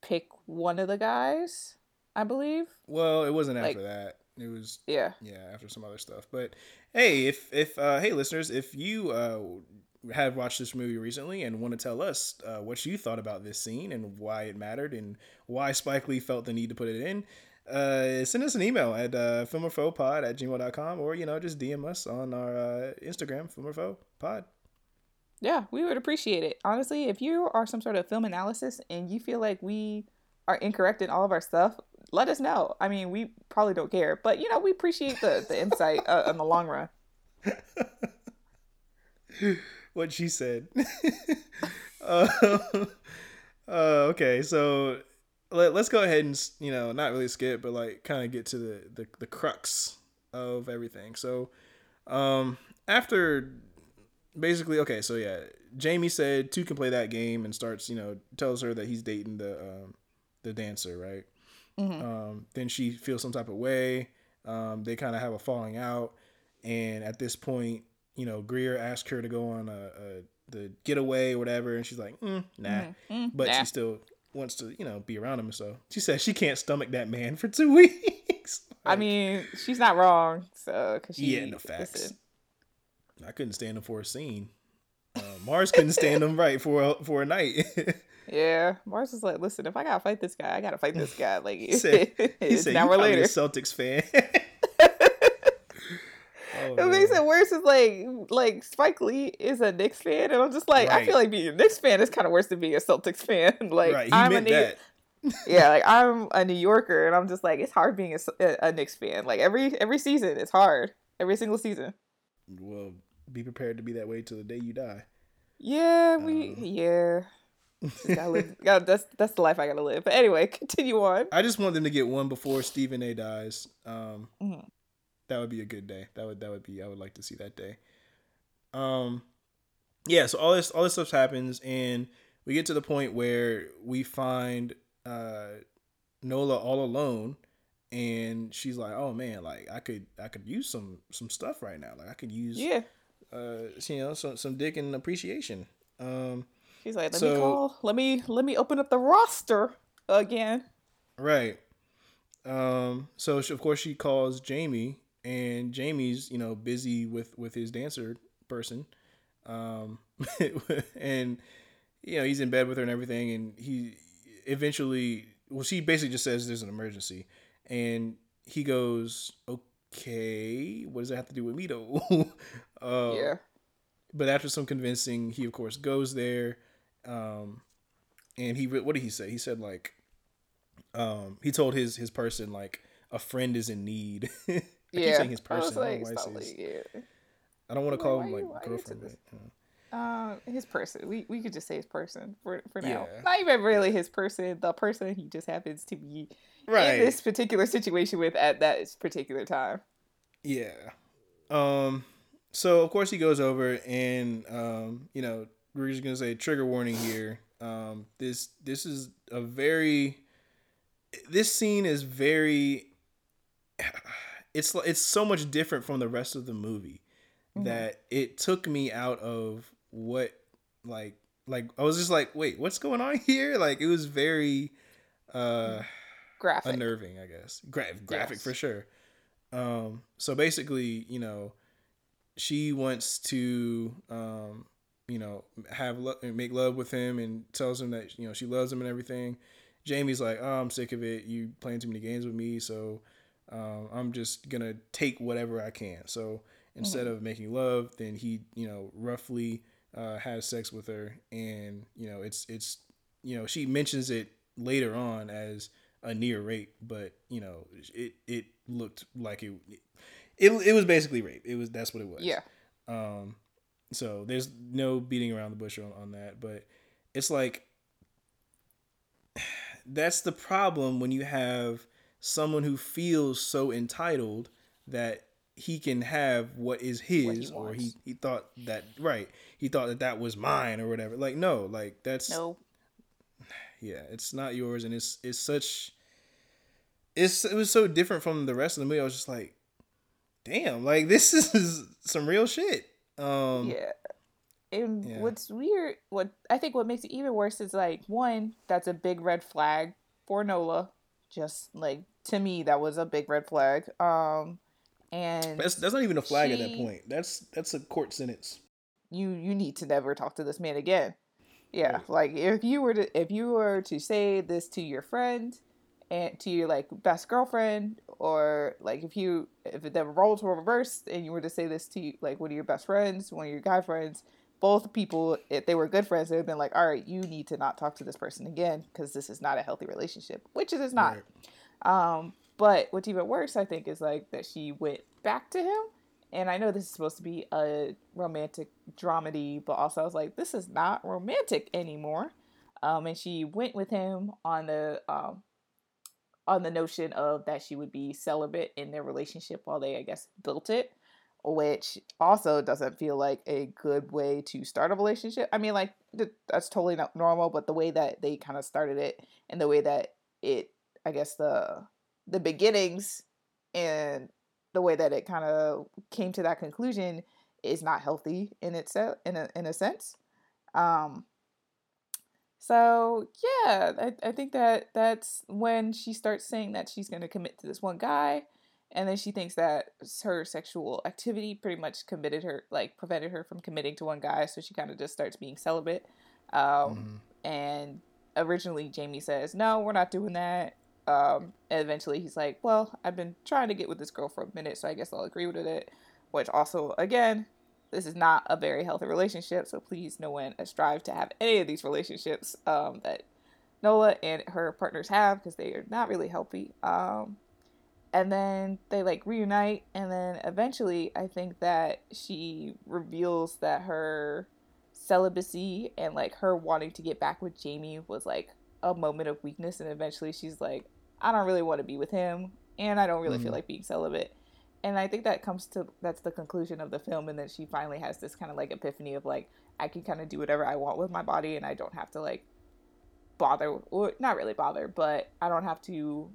S1: pick one of the guys I believe.
S2: Well, it wasn't after like, that. It was yeah, yeah, after some other stuff. But hey, if if uh, hey listeners, if you uh, have watched this movie recently and want to tell us uh, what you thought about this scene and why it mattered and why Spike Lee felt the need to put it in, uh, send us an email at uh, filmorphopod at gmail.com or, you know, just DM us on our uh, Instagram, filmorphopod.
S1: Yeah, we would appreciate it. Honestly, if you are some sort of film analysis and you feel like we are incorrect in all of our stuff, let us know. I mean, we probably don't care, but you know, we appreciate the the insight uh, in the long run.
S2: what she said. uh, uh, okay, so let, us go ahead and you know not really skip, but like kind of get to the, the the crux of everything. So, um, after basically, okay, so yeah, Jamie said two can play that game and starts you know tells her that he's dating the um, the dancer, right? Mm-hmm. Um, then she feels some type of way. Um, they kind of have a falling out, and at this point, you know, Greer asks her to go on a, a the getaway or whatever, and she's like, mm, "Nah," mm-hmm. mm, but nah. she still wants to, you know, be around him. So she says she can't stomach that man for two weeks.
S1: like, I mean, she's not wrong. So, cause she,
S2: yeah, no facts. Listen. I couldn't stand him for a scene. Uh, Mars couldn't stand him right for a, for a night.
S1: Yeah, Mars is like, listen, if I gotta fight this guy, I gotta fight this guy. Like, he said, he
S2: said, an later. A Celtics fan.
S1: Oh, it makes it worse. Is like, like Spike Lee is a Knicks fan, and I'm just like, right. I feel like being a Knicks fan is kind of worse than being a Celtics fan. like, right. I'm a New- yeah, like I'm a New Yorker, and I'm just like, it's hard being a, a Knicks fan. Like every every season, it's hard. Every single season.
S2: Well, be prepared to be that way till the day you die.
S1: Yeah, we um, yeah gotta live. Gotta, that's that's the life I gotta live. But anyway, continue on.
S2: I just want them to get one before Stephen A. dies. Um, mm-hmm. That would be a good day. That would that would be. I would like to see that day. Um, yeah. So all this all this stuff happens, and we get to the point where we find uh, Nola all alone, and she's like, "Oh man, like I could I could use some some stuff right now. Like I could use yeah." Uh, you know, some some dick and appreciation. Um,
S1: She's like, let so, me call, let me let me open up the roster again.
S2: Right. Um. So she, of course she calls Jamie, and Jamie's you know busy with with his dancer person, um, and you know he's in bed with her and everything, and he eventually well she basically just says there's an emergency, and he goes okay, what does that have to do with me though? uh, yeah. But after some convincing, he of course goes there. Um, and he what did he say? He said like, um, he told his his person like a friend is in need. I yeah, saying his person. I, like, I, like, yeah. I don't want to call him like girlfriend. But, you
S1: know. uh, his person. We we could just say his person for for now. Yeah. Not even really his person. The person he just happens to be right. in this particular situation with at that particular time.
S2: Yeah. Um. So of course he goes over and um you know we're just gonna say trigger warning here. Um, this this is a very this scene is very it's it's so much different from the rest of the movie mm-hmm. that it took me out of what like like I was just like, wait, what's going on here? Like it was very uh
S1: graphic
S2: unnerving, I guess. Gra- graphic yes. for sure. Um so basically, you know, she wants to um you know, have lo- make love with him and tells him that you know she loves him and everything. Jamie's like, "Oh, I'm sick of it. You playing too many games with me, so um, I'm just gonna take whatever I can." So instead mm-hmm. of making love, then he, you know, roughly uh, has sex with her, and you know, it's it's you know, she mentions it later on as a near rape, but you know, it it looked like it it, it was basically rape. It was that's what it was.
S1: Yeah.
S2: Um, so there's no beating around the bush on, on that, but it's like that's the problem when you have someone who feels so entitled that he can have what is his what he or he, he thought that right he thought that that was mine or whatever. Like no like that's
S1: no
S2: yeah it's not yours and it's it's such it's it was so different from the rest of the movie. I was just like damn like this is some real shit. Um
S1: yeah. And yeah. what's weird, what I think what makes it even worse is like one, that's a big red flag for Nola. Just like to me, that was a big red flag. Um, and
S2: that's that's not even a flag she, at that point. That's that's a court sentence.
S1: You you need to never talk to this man again. Yeah, right. like if you were to if you were to say this to your friend and to your like best girlfriend or like if you if the roles were reversed and you were to say this to like one of your best friends, one of your guy friends, both people, if they were good friends, they would have been like, all right, you need to not talk to this person again because this is not a healthy relationship, which it is not. Right. Um, but what's even worse, I think, is like that she went back to him. And I know this is supposed to be a romantic dramedy, but also I was like, this is not romantic anymore. Um, and she went with him on the um, on the notion of that she would be celibate in their relationship while they, I guess, built it which also doesn't feel like a good way to start a relationship. I mean, like that's totally not normal, but the way that they kind of started it and the way that it, I guess the the beginnings and the way that it kind of came to that conclusion is not healthy in itself in a in a sense. Um, so yeah, I, I think that that's when she starts saying that she's going to commit to this one guy and then she thinks that her sexual activity pretty much committed her like prevented her from committing to one guy so she kind of just starts being celibate um, mm-hmm. and originally jamie says no we're not doing that um, and eventually he's like well i've been trying to get with this girl for a minute so i guess i'll agree with it. Which also again this is not a very healthy relationship so please no one strive to have any of these relationships um, that nola and her partners have because they are not really healthy. Um, and then they like reunite and then eventually i think that she reveals that her celibacy and like her wanting to get back with jamie was like a moment of weakness and eventually she's like i don't really want to be with him and i don't really mm-hmm. feel like being celibate and i think that comes to that's the conclusion of the film and then she finally has this kind of like epiphany of like i can kind of do whatever i want with my body and i don't have to like bother or not really bother but i don't have to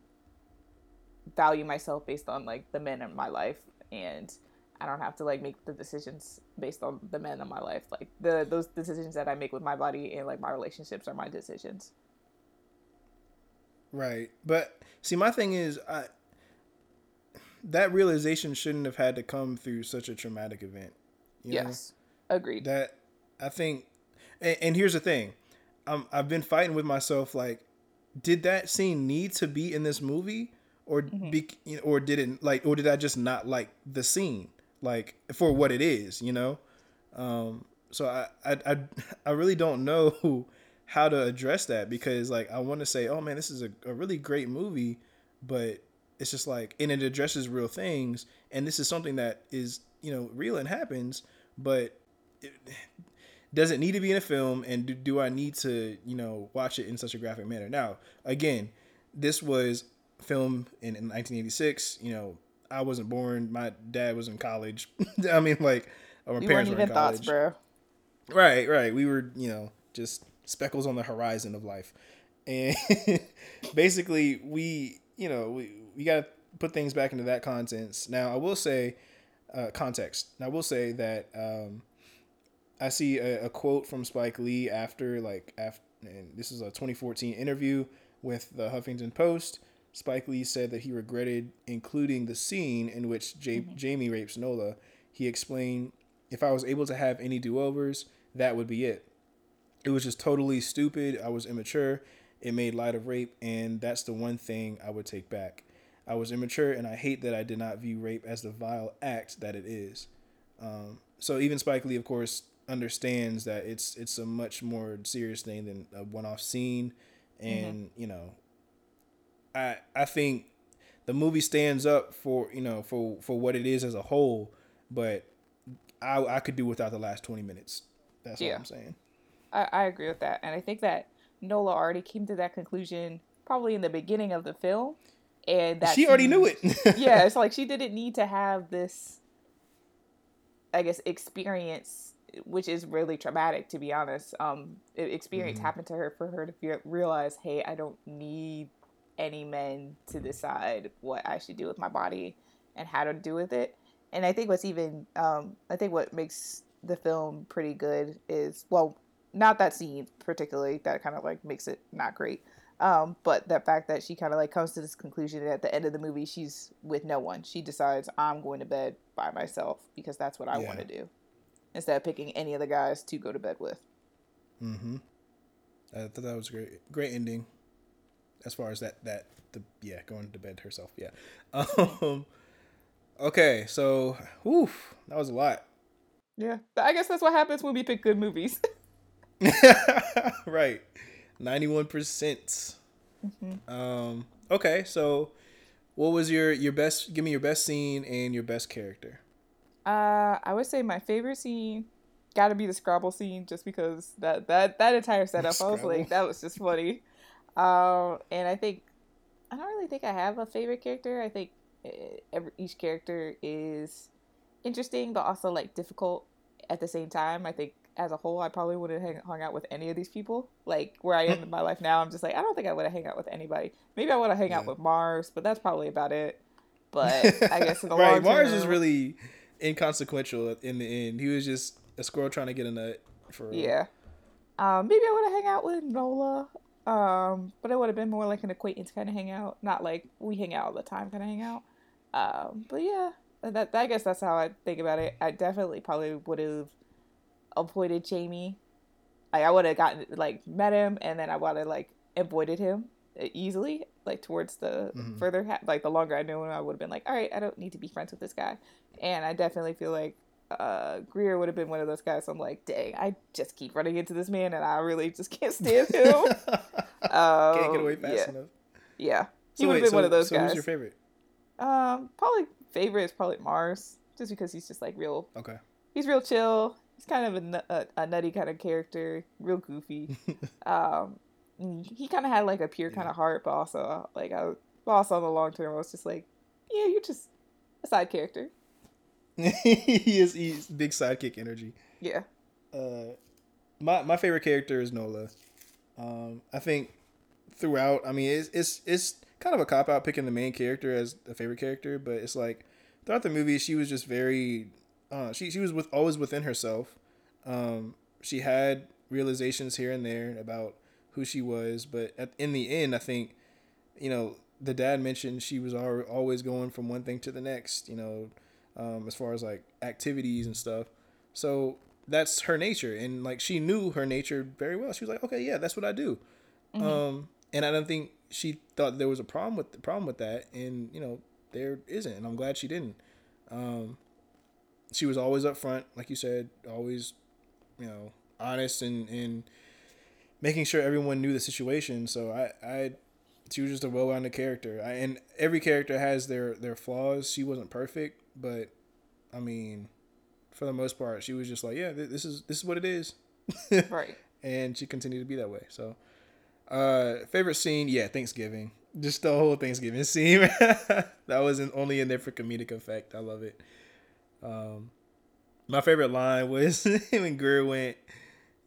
S1: value myself based on like the men in my life and I don't have to like make the decisions based on the men in my life. Like the those decisions that I make with my body and like my relationships are my decisions.
S2: Right. But see my thing is I that realization shouldn't have had to come through such a traumatic event.
S1: yes. Know? Agreed.
S2: That I think and, and here's the thing. Um I've been fighting with myself like did that scene need to be in this movie? or mm-hmm. be or didn't like or did I just not like the scene like for what it is, you know? Um, so I, I I I really don't know how to address that because like I want to say, oh man, this is a, a really great movie, but it's just like and it addresses real things and this is something that is you know real and happens, but it, does it need to be in a film and do, do I need to you know watch it in such a graphic manner? Now again, this was film in, in 1986. You know, I wasn't born. My dad was in college. I mean, like,
S1: our you parents were in college. Thoughts, bro.
S2: Right, right. We were, you know, just speckles on the horizon of life, and basically, we, you know, we we got to put things back into that context. Now, I will say, uh, context. Now, I will say that um, I see a, a, quote from Spike Lee after like after, and this is a 2014 interview with the Huffington Post. Spike Lee said that he regretted including the scene in which J- mm-hmm. Jamie rapes Nola. He explained, "If I was able to have any do-overs, that would be it. It was just totally stupid. I was immature. It made light of rape, and that's the one thing I would take back. I was immature, and I hate that I did not view rape as the vile act that it is. Um, so even Spike Lee, of course, understands that it's it's a much more serious thing than a one-off scene, and mm-hmm. you know, I I think the movie stands up for you know for for what it is as a whole, but I I could do without the last twenty minutes. That's yeah. what I'm saying.
S1: I, I agree with that, and I think that Nola already came to that conclusion probably in the beginning of the film, and that
S2: she already knew it.
S1: yeah, it's like she didn't need to have this, I guess, experience, which is really traumatic to be honest. Um, experience mm-hmm. happened to her for her to realize, hey, I don't need any men to decide what I should do with my body and how to do with it. And I think what's even, um, I think what makes the film pretty good is well not that scene particularly that kind of like makes it not great um, but the fact that she kind of like comes to this conclusion at the end of the movie she's with no one. She decides i'm going to bed by myself because that's what i yeah. want to do instead of picking any of the guys to go to bed with.
S2: Mm-hmm. I thought that was a great great ending as far as that that the yeah going to bed herself yeah. Um okay so whew, that was a lot.
S1: Yeah, I guess that's what happens when we pick good movies.
S2: right, ninety-one percent. Mm-hmm. Um. Okay, so what was your your best? Give me your best scene and your best character.
S1: Uh, I would say my favorite scene got to be the Scrabble scene, just because that that that entire setup. Scrabble. I was like, that was just funny. Um, and I think I don't really think I have a favorite character. I think eh, every each character is interesting, but also like difficult at the same time, I think as a whole, I probably wouldn't have hung out with any of these people. Like where I am in my life now, I'm just like, I don't think I would have hung out with anybody. Maybe I would have hung yeah. out with Mars, but that's probably about it. But I guess in the right, long
S2: Mars is really inconsequential in the end. He was just a squirrel trying to get a nut. For
S1: yeah, um, maybe I would have hung out with Nola, um, but it would have been more like an acquaintance kind of hangout, not like we hang out all the time kind of hangout. Um, but yeah, that I guess that's how I think about it. I definitely probably would have avoided Jamie. Like I would have gotten like met him and then I would have like avoided him easily. Like towards the mm-hmm. further ha- like the longer I knew him, I would have been like, all right, I don't need to be friends with this guy. And I definitely feel like uh, Greer would have been one of those guys. So I'm like, dang, I just keep running into this man, and I really just can't stand him. um, can't get away fast yeah. enough. Yeah, he so would have been so, one of those so guys. Who's your favorite? Um, probably favorite is probably Mars, just because he's just like real. Okay. He's real chill. He's kind of a, a, a nutty kind of character, real goofy. um, he kind of had like a pure kind of heart, but also like I, but also on the long term, I was just like, yeah, you're just a side character.
S2: he is he's big sidekick energy. Yeah. Uh, my my favorite character is Nola. Um, I think throughout, I mean, it's it's it's kind of a cop out picking the main character as a favorite character, but it's like throughout the movie she was just very uh, she she was with always within herself. Um, she had realizations here and there about who she was, but at, in the end, I think you know the dad mentioned she was always going from one thing to the next. You know, um, as far as like activities and stuff. So that's her nature, and like she knew her nature very well. She was like, okay, yeah, that's what I do. Mm-hmm. Um, and I don't think she thought there was a problem with the problem with that, and you know there isn't, and I'm glad she didn't. Um, she was always upfront, like you said, always, you know, honest and and making sure everyone knew the situation. So I I she was just a well-rounded character, I, and every character has their their flaws. She wasn't perfect, but I mean, for the most part, she was just like, yeah, this is this is what it is, right? and she continued to be that way. So uh, favorite scene, yeah, Thanksgiving. Just the whole Thanksgiving scene. that wasn't only in there for comedic effect. I love it. Um, my favorite line was when Greer went.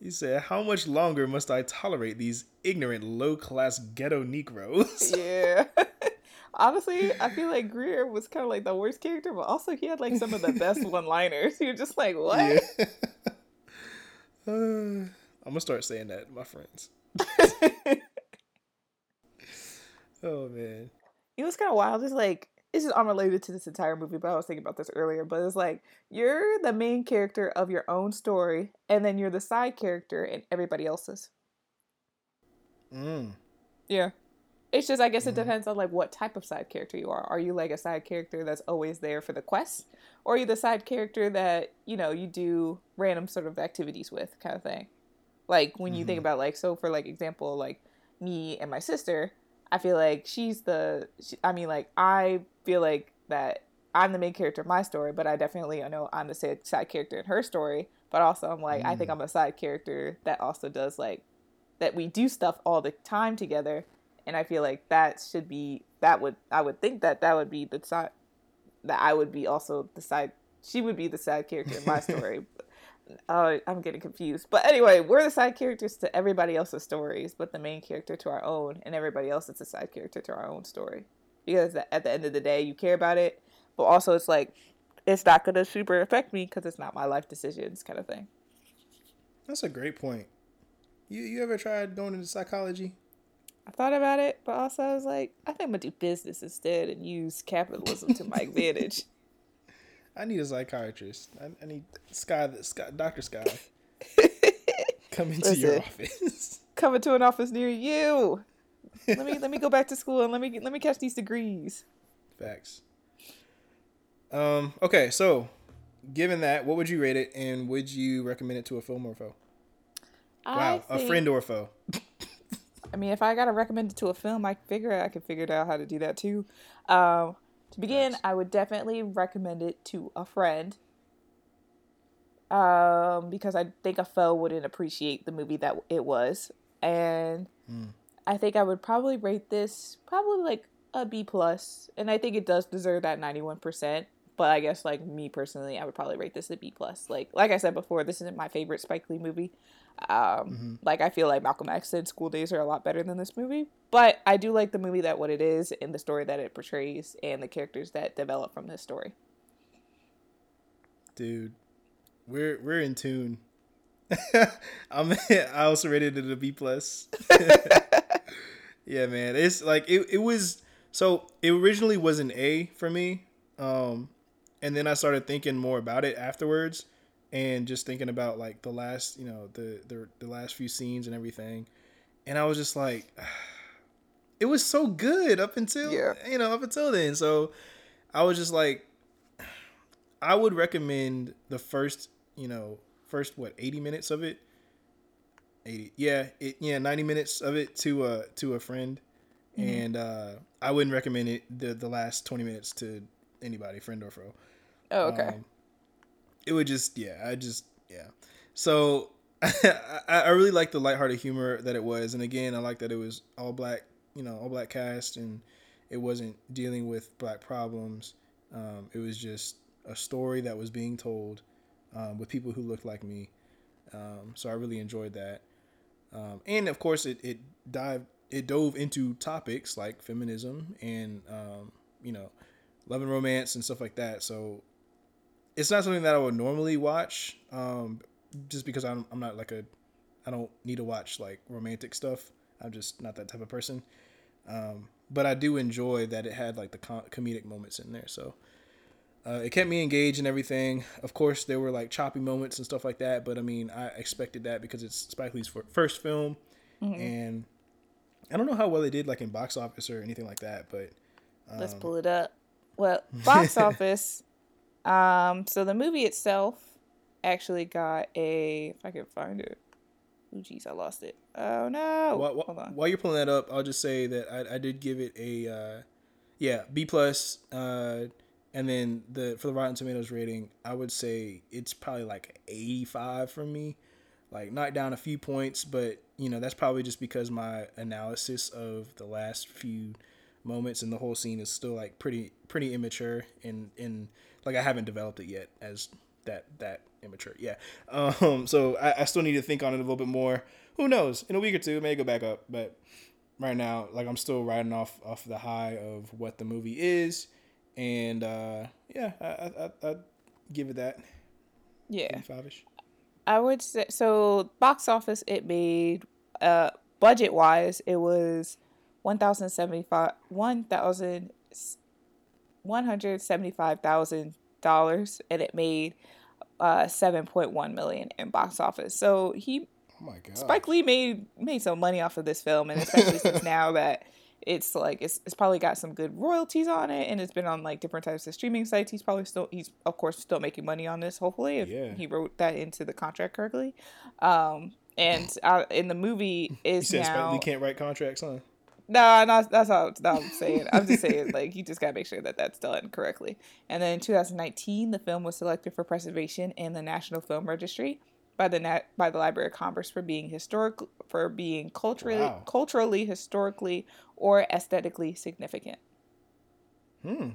S2: He said, "How much longer must I tolerate these ignorant, low-class ghetto Negroes?"
S1: yeah. Honestly, I feel like Greer was kind of like the worst character, but also he had like some of the best one-liners. You're just like, what? Yeah.
S2: uh, I'm gonna start saying that to my friends. oh man,
S1: it was kind of wild. It's like it's just unrelated to this entire movie, but I was thinking about this earlier. But it's like you're the main character of your own story, and then you're the side character in everybody else's. Mm. Yeah. It's just I guess it mm. depends on like what type of side character you are. Are you like a side character that's always there for the quest? Or are you the side character that, you know, you do random sort of activities with kind of thing? Like when you mm-hmm. think about like so for like example like me and my sister, I feel like she's the she, I mean like I feel like that I'm the main character of my story, but I definitely I know I'm the side character in her story, but also I'm like mm. I think mm. I'm a side character that also does like that we do stuff all the time together and I feel like that should be that would I would think that that would be the side that I would be also the side she would be the side character in my story. Uh, I'm getting confused, but anyway, we're the side characters to everybody else's stories, but the main character to our own, and everybody else is a side character to our own story. Because at the end of the day, you care about it, but also it's like it's not gonna super affect me because it's not my life decisions, kind of thing.
S2: That's a great point. You you ever tried going into psychology?
S1: I thought about it, but also I was like, I think I'm gonna do business instead and use capitalism to my advantage.
S2: I need a psychiatrist. I, I need Sky, Sky, Doctor Sky, come into Listen, your office.
S1: Coming to an office near you. Let me let me go back to school and let me let me catch these degrees.
S2: Facts. Um. Okay. So, given that, what would you rate it, and would you recommend it to a film or foe? wow, think... a friend or a foe.
S1: I mean, if I gotta recommend it to a film, I figure I could figure out how to do that too. Um, to begin, I would definitely recommend it to a friend. Um, because I think a foe wouldn't appreciate the movie that it was, and mm. I think I would probably rate this probably like a B plus, and I think it does deserve that ninety one percent. But I guess like me personally, I would probably rate this a B plus. Like like I said before, this isn't my favorite Spike Lee movie. Um, mm-hmm. Like I feel like Malcolm X and School Daze are a lot better than this movie, but I do like the movie that what it is and the story that it portrays and the characters that develop from this story.
S2: Dude, we're we're in tune. I'm I also rated it a B plus. yeah, man, it's like it it was so it originally was an A for me, um, and then I started thinking more about it afterwards and just thinking about like the last you know the the, the last few scenes and everything. And i was just like it was so good up until yeah. you know up until then. So i was just like i would recommend the first you know first what 80 minutes of it? 80 yeah it yeah 90 minutes of it to a to a friend. Mm-hmm. and uh i wouldn't recommend it the the last 20 minutes to anybody friend or foe.
S1: Oh okay. Um,
S2: it would just yeah i just yeah. So I, I really like the lighthearted humor that it was and again i like that it was all black you know all black cast and it wasn't dealing with black problems. Um, it was just a story that was being told um, with people who looked like me. Um, so i really enjoyed that. Um, and of course it, it dived it dove into topics like feminism and um, you know love and romance and stuff like that. So it's not something that I would normally watch, um, just because I'm I'm not like a I don't need to watch like romantic stuff. I'm just not that type of person. Um, but I do enjoy that it had like the com- comedic moments in there. So uh, it kept me engaged and everything. Of course, there were like choppy moments and stuff like that. But I mean, I expected that because it's Spike Lee's first film, mm-hmm. and I don't know how well they did like in box office or anything like that. But
S1: um, let's pull it up. Well, box office. Um, so the movie itself actually got a. If I can find it. Oh, jeez, I lost it. Oh no!
S2: While, Hold on. While you're pulling that up, I'll just say that I, I did give it a, uh, yeah, B plus. Uh, and then the for the Rotten Tomatoes rating, I would say it's probably like 85 from me. Like knocked down a few points, but you know that's probably just because my analysis of the last few moments and the whole scene is still like pretty pretty immature and and like I haven't developed it yet as that that immature. Yeah. Um. So I, I still need to think on it a little bit more. Who knows? In a week or two, it may go back up. But right now, like I'm still riding off off the high of what the movie is, and uh, yeah, I I I I'd give it that.
S1: Yeah.
S2: Five ish.
S1: I would say so. Box office, it made uh budget wise, it was one thousand seventy five one thousand one hundred seventy five thousand dollars, and it made uh seven point one million in box office. So he
S2: Oh my god.
S1: Spike Lee made made some money off of this film, and especially since now that it's like it's, it's probably got some good royalties on it, and it's been on like different types of streaming sites. He's probably still he's of course still making money on this. Hopefully, if
S2: Yeah.
S1: he wrote that into the contract correctly. Um, and uh, in the movie
S2: You
S1: is
S2: Spike
S1: now
S2: Lee can't write contracts, huh?
S1: No, no, that's not what I'm saying. I'm just saying, like, you just gotta make sure that that's done correctly. And then in 2019, the film was selected for preservation in the National Film Registry by the Nat- by the Library of Congress for being historic for being culturally
S2: Wow.
S1: culturally, historically, or aesthetically significant.
S2: Hmm.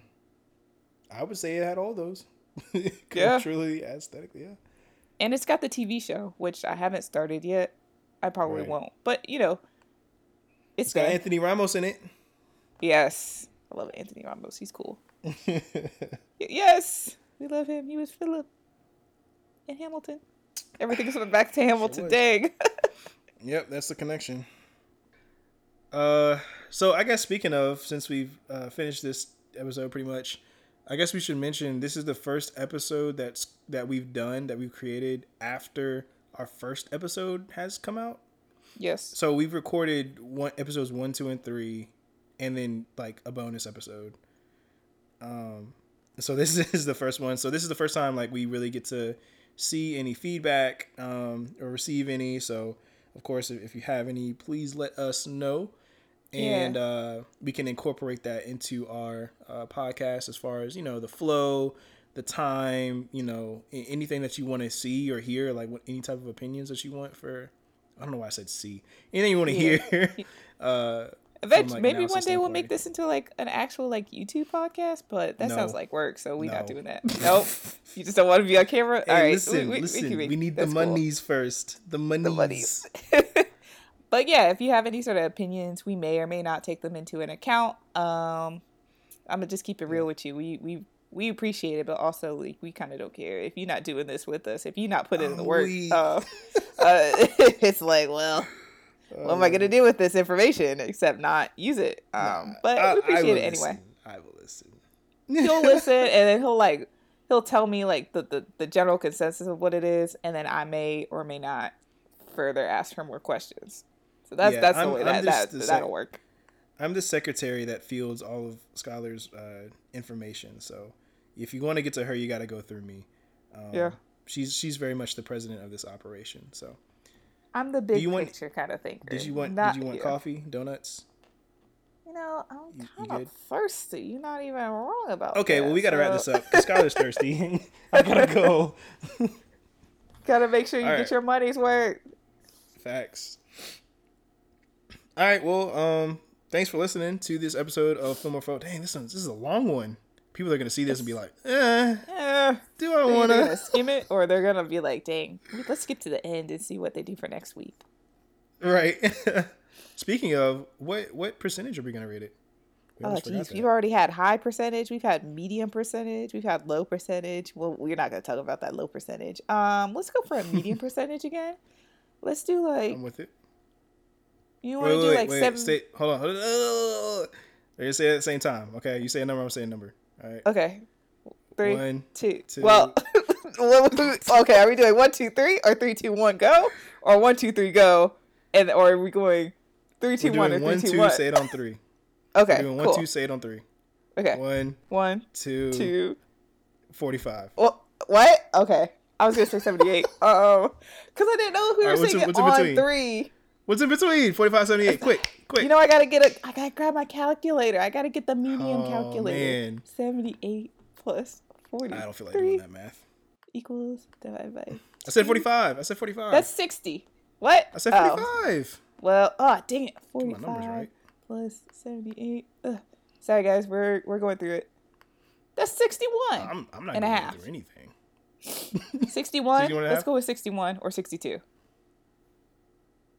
S2: I would say it had all those.
S1: Yeah.
S2: Culturally, aesthetically, yeah.
S1: And it's got the TV show, which I haven't started yet. I probably
S2: Right.
S1: won't, but you know, it's
S2: It's got. Anthony Ramos in it.
S1: yes, I love Anthony Ramos. He's cool. Yes, we love him. He was Philip in Hamilton. Everything's coming back to Hamilton.
S2: was.
S1: Dang.
S2: Yep, that's the connection. Uh, so I guess speaking of, since we've uh, finished this episode pretty much, I guess we should mention this is the first episode that's that we've done that we've created after our first episode has come out.
S1: Yes.
S2: So we've recorded one episodes one, two, and three, and then like a bonus episode. Um, so this is the first one. So this is the first time like we really get to see any feedback um, or receive any. So of course, if if you have any, please let us know, and
S1: Yeah.
S2: uh, we can incorporate that into our uh, podcast as far as you know the flow. The time, you know, anything that you want to see or hear, like what, any type of opinions that you want for I don't know why I said see. Anything you want to
S1: Yeah.
S2: hear. uh,
S1: Eventually,
S2: like,
S1: maybe one day we'll make this into like an actual like YouTube podcast, but that
S2: No.
S1: sounds like work, so we're not doing that. Nope. you just don't want to be on camera.
S2: hey,
S1: All right.
S2: listen,
S1: we, we,
S2: listen.
S1: we,
S2: We, need the
S1: cool.
S2: monies first. The monies.
S1: monies. but yeah, if you have any sort of opinions, we may or may not take them into an account. Um, I'm gonna just keep it real with you. We we we appreciate it, but also like we kind of don't care if you're not doing this with us. If you're not putting in the
S2: Oh,
S1: work,
S2: we-
S1: uh, uh, it's like, well, what am I gonna do with this information except not use it? Um, but
S2: I-
S1: we appreciate it anyway.
S2: I will listen.
S1: He'll listen, and then he'll like he'll tell me like the, the the general consensus of what it is, and then I may or may not further ask for more questions. So that's
S2: Yeah,
S1: that's the
S2: I'm-
S1: way
S2: I'm
S1: that, that
S2: the
S1: that'll work.
S2: I'm the secretary that fields all of Skylar's uh, information. So if you want to get to her, you got to go through me. Um,
S1: Yeah.
S2: She's she's very much the president of this operation. So
S1: I'm the big
S2: want-
S1: picture kind of thinker.
S2: did you want
S1: not
S2: did you want
S1: you.
S2: coffee, donuts?
S1: You know, I'm kind of thirsty. You're not even wrong about that.
S2: Okay,
S1: that.
S2: well we got to wrap this up. Skylar's thirsty. I gotta go.
S1: Gotta make sure you
S2: All
S1: get
S2: right.
S1: your money's worth.
S2: Facts. All right. Well, um, thanks for listening to this episode of Film or Foe. Dang, this this is a long one. People are gonna see this and be like, eh,
S1: Eh,
S2: do I
S1: they're
S2: want
S1: gonna skim it or they're gonna be like, "Dang, let's skip to the end and see what they do for next week."
S2: Right. Speaking of, what what percentage are we gonna rate it? We
S1: Oh,
S2: almost forgot
S1: geez,
S2: that.
S1: we've already had high percentage. We've had medium percentage. We've had low percentage. Well, we're not gonna talk about that low percentage. Um, let's go for a medium percentage again. Let's do like
S2: I'm with it.
S1: You want to do
S2: wait,
S1: like
S2: wait.
S1: seven.
S2: Stay, hold on. Hold on. We're gonna say it at the same time. Okay, you say a number. I'm saying a number. All right.
S1: Okay, three,
S2: One,
S1: two.
S2: two.
S1: Well, okay. Are we doing one, two, three, or three, two, one, go, or one, two, three, go, and or are we going three, two, one, or
S2: one,
S1: three, two,
S2: two. Say it on three.
S1: Okay,
S2: We're doing one,
S1: cool.
S2: two. Say it on three.
S1: okay,
S2: One,
S1: one,
S2: two,
S1: two.
S2: forty-five.
S1: Well, what? Okay. I was gonna say seventy eight. Oh, because I didn't know if we were
S2: Alright, what's
S1: saying
S2: what's
S1: it on three.
S2: What's in between? 45, 78. Quick, quick.
S1: You know, I gotta get a. I gotta grab my calculator. I gotta get the medium
S2: Oh,
S1: calculator.
S2: man.
S1: Seventy eight plus forty.
S2: I don't feel like doing that math.
S1: Equals divided by.
S2: I said 45. I said 45.
S1: That's sixty. What?
S2: I said
S1: Oh,
S2: 45.
S1: well, oh dang it, forty five
S2: right.
S1: plus seventy eight. Sorry guys, we're we're going through it. That's sixty one.
S2: I'm, I'm not
S1: And a
S2: going
S1: half.
S2: through anything.
S1: Sixty one.
S2: 61
S1: Let's go with sixty one or sixty two.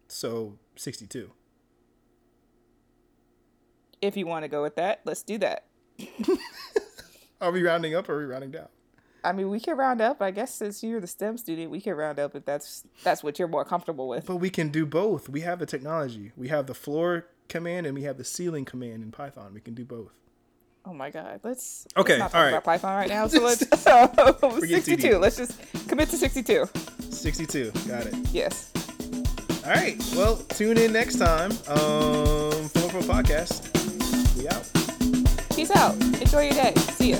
S2: So 62.
S1: If you want to go with that, let's do that.
S2: Are we rounding up or are we rounding down?
S1: I mean, we can round up. I guess since you're the STEM student, we can round up if that's that's what you're more comfortable with.
S2: But we can do both. We have the technology. We have the floor command and we have the ceiling command in Python. We can do both.
S1: Oh my god, let's
S2: Okay,
S1: let's not talk
S2: all right.
S1: about Python right now. So let's so 62. Let's just commit to 62.
S2: 62. Got it.
S1: Yes.
S2: All right. Well, tune in next time. Um, Pro Podcast. We out.
S1: Peace out. Enjoy your day. See ya.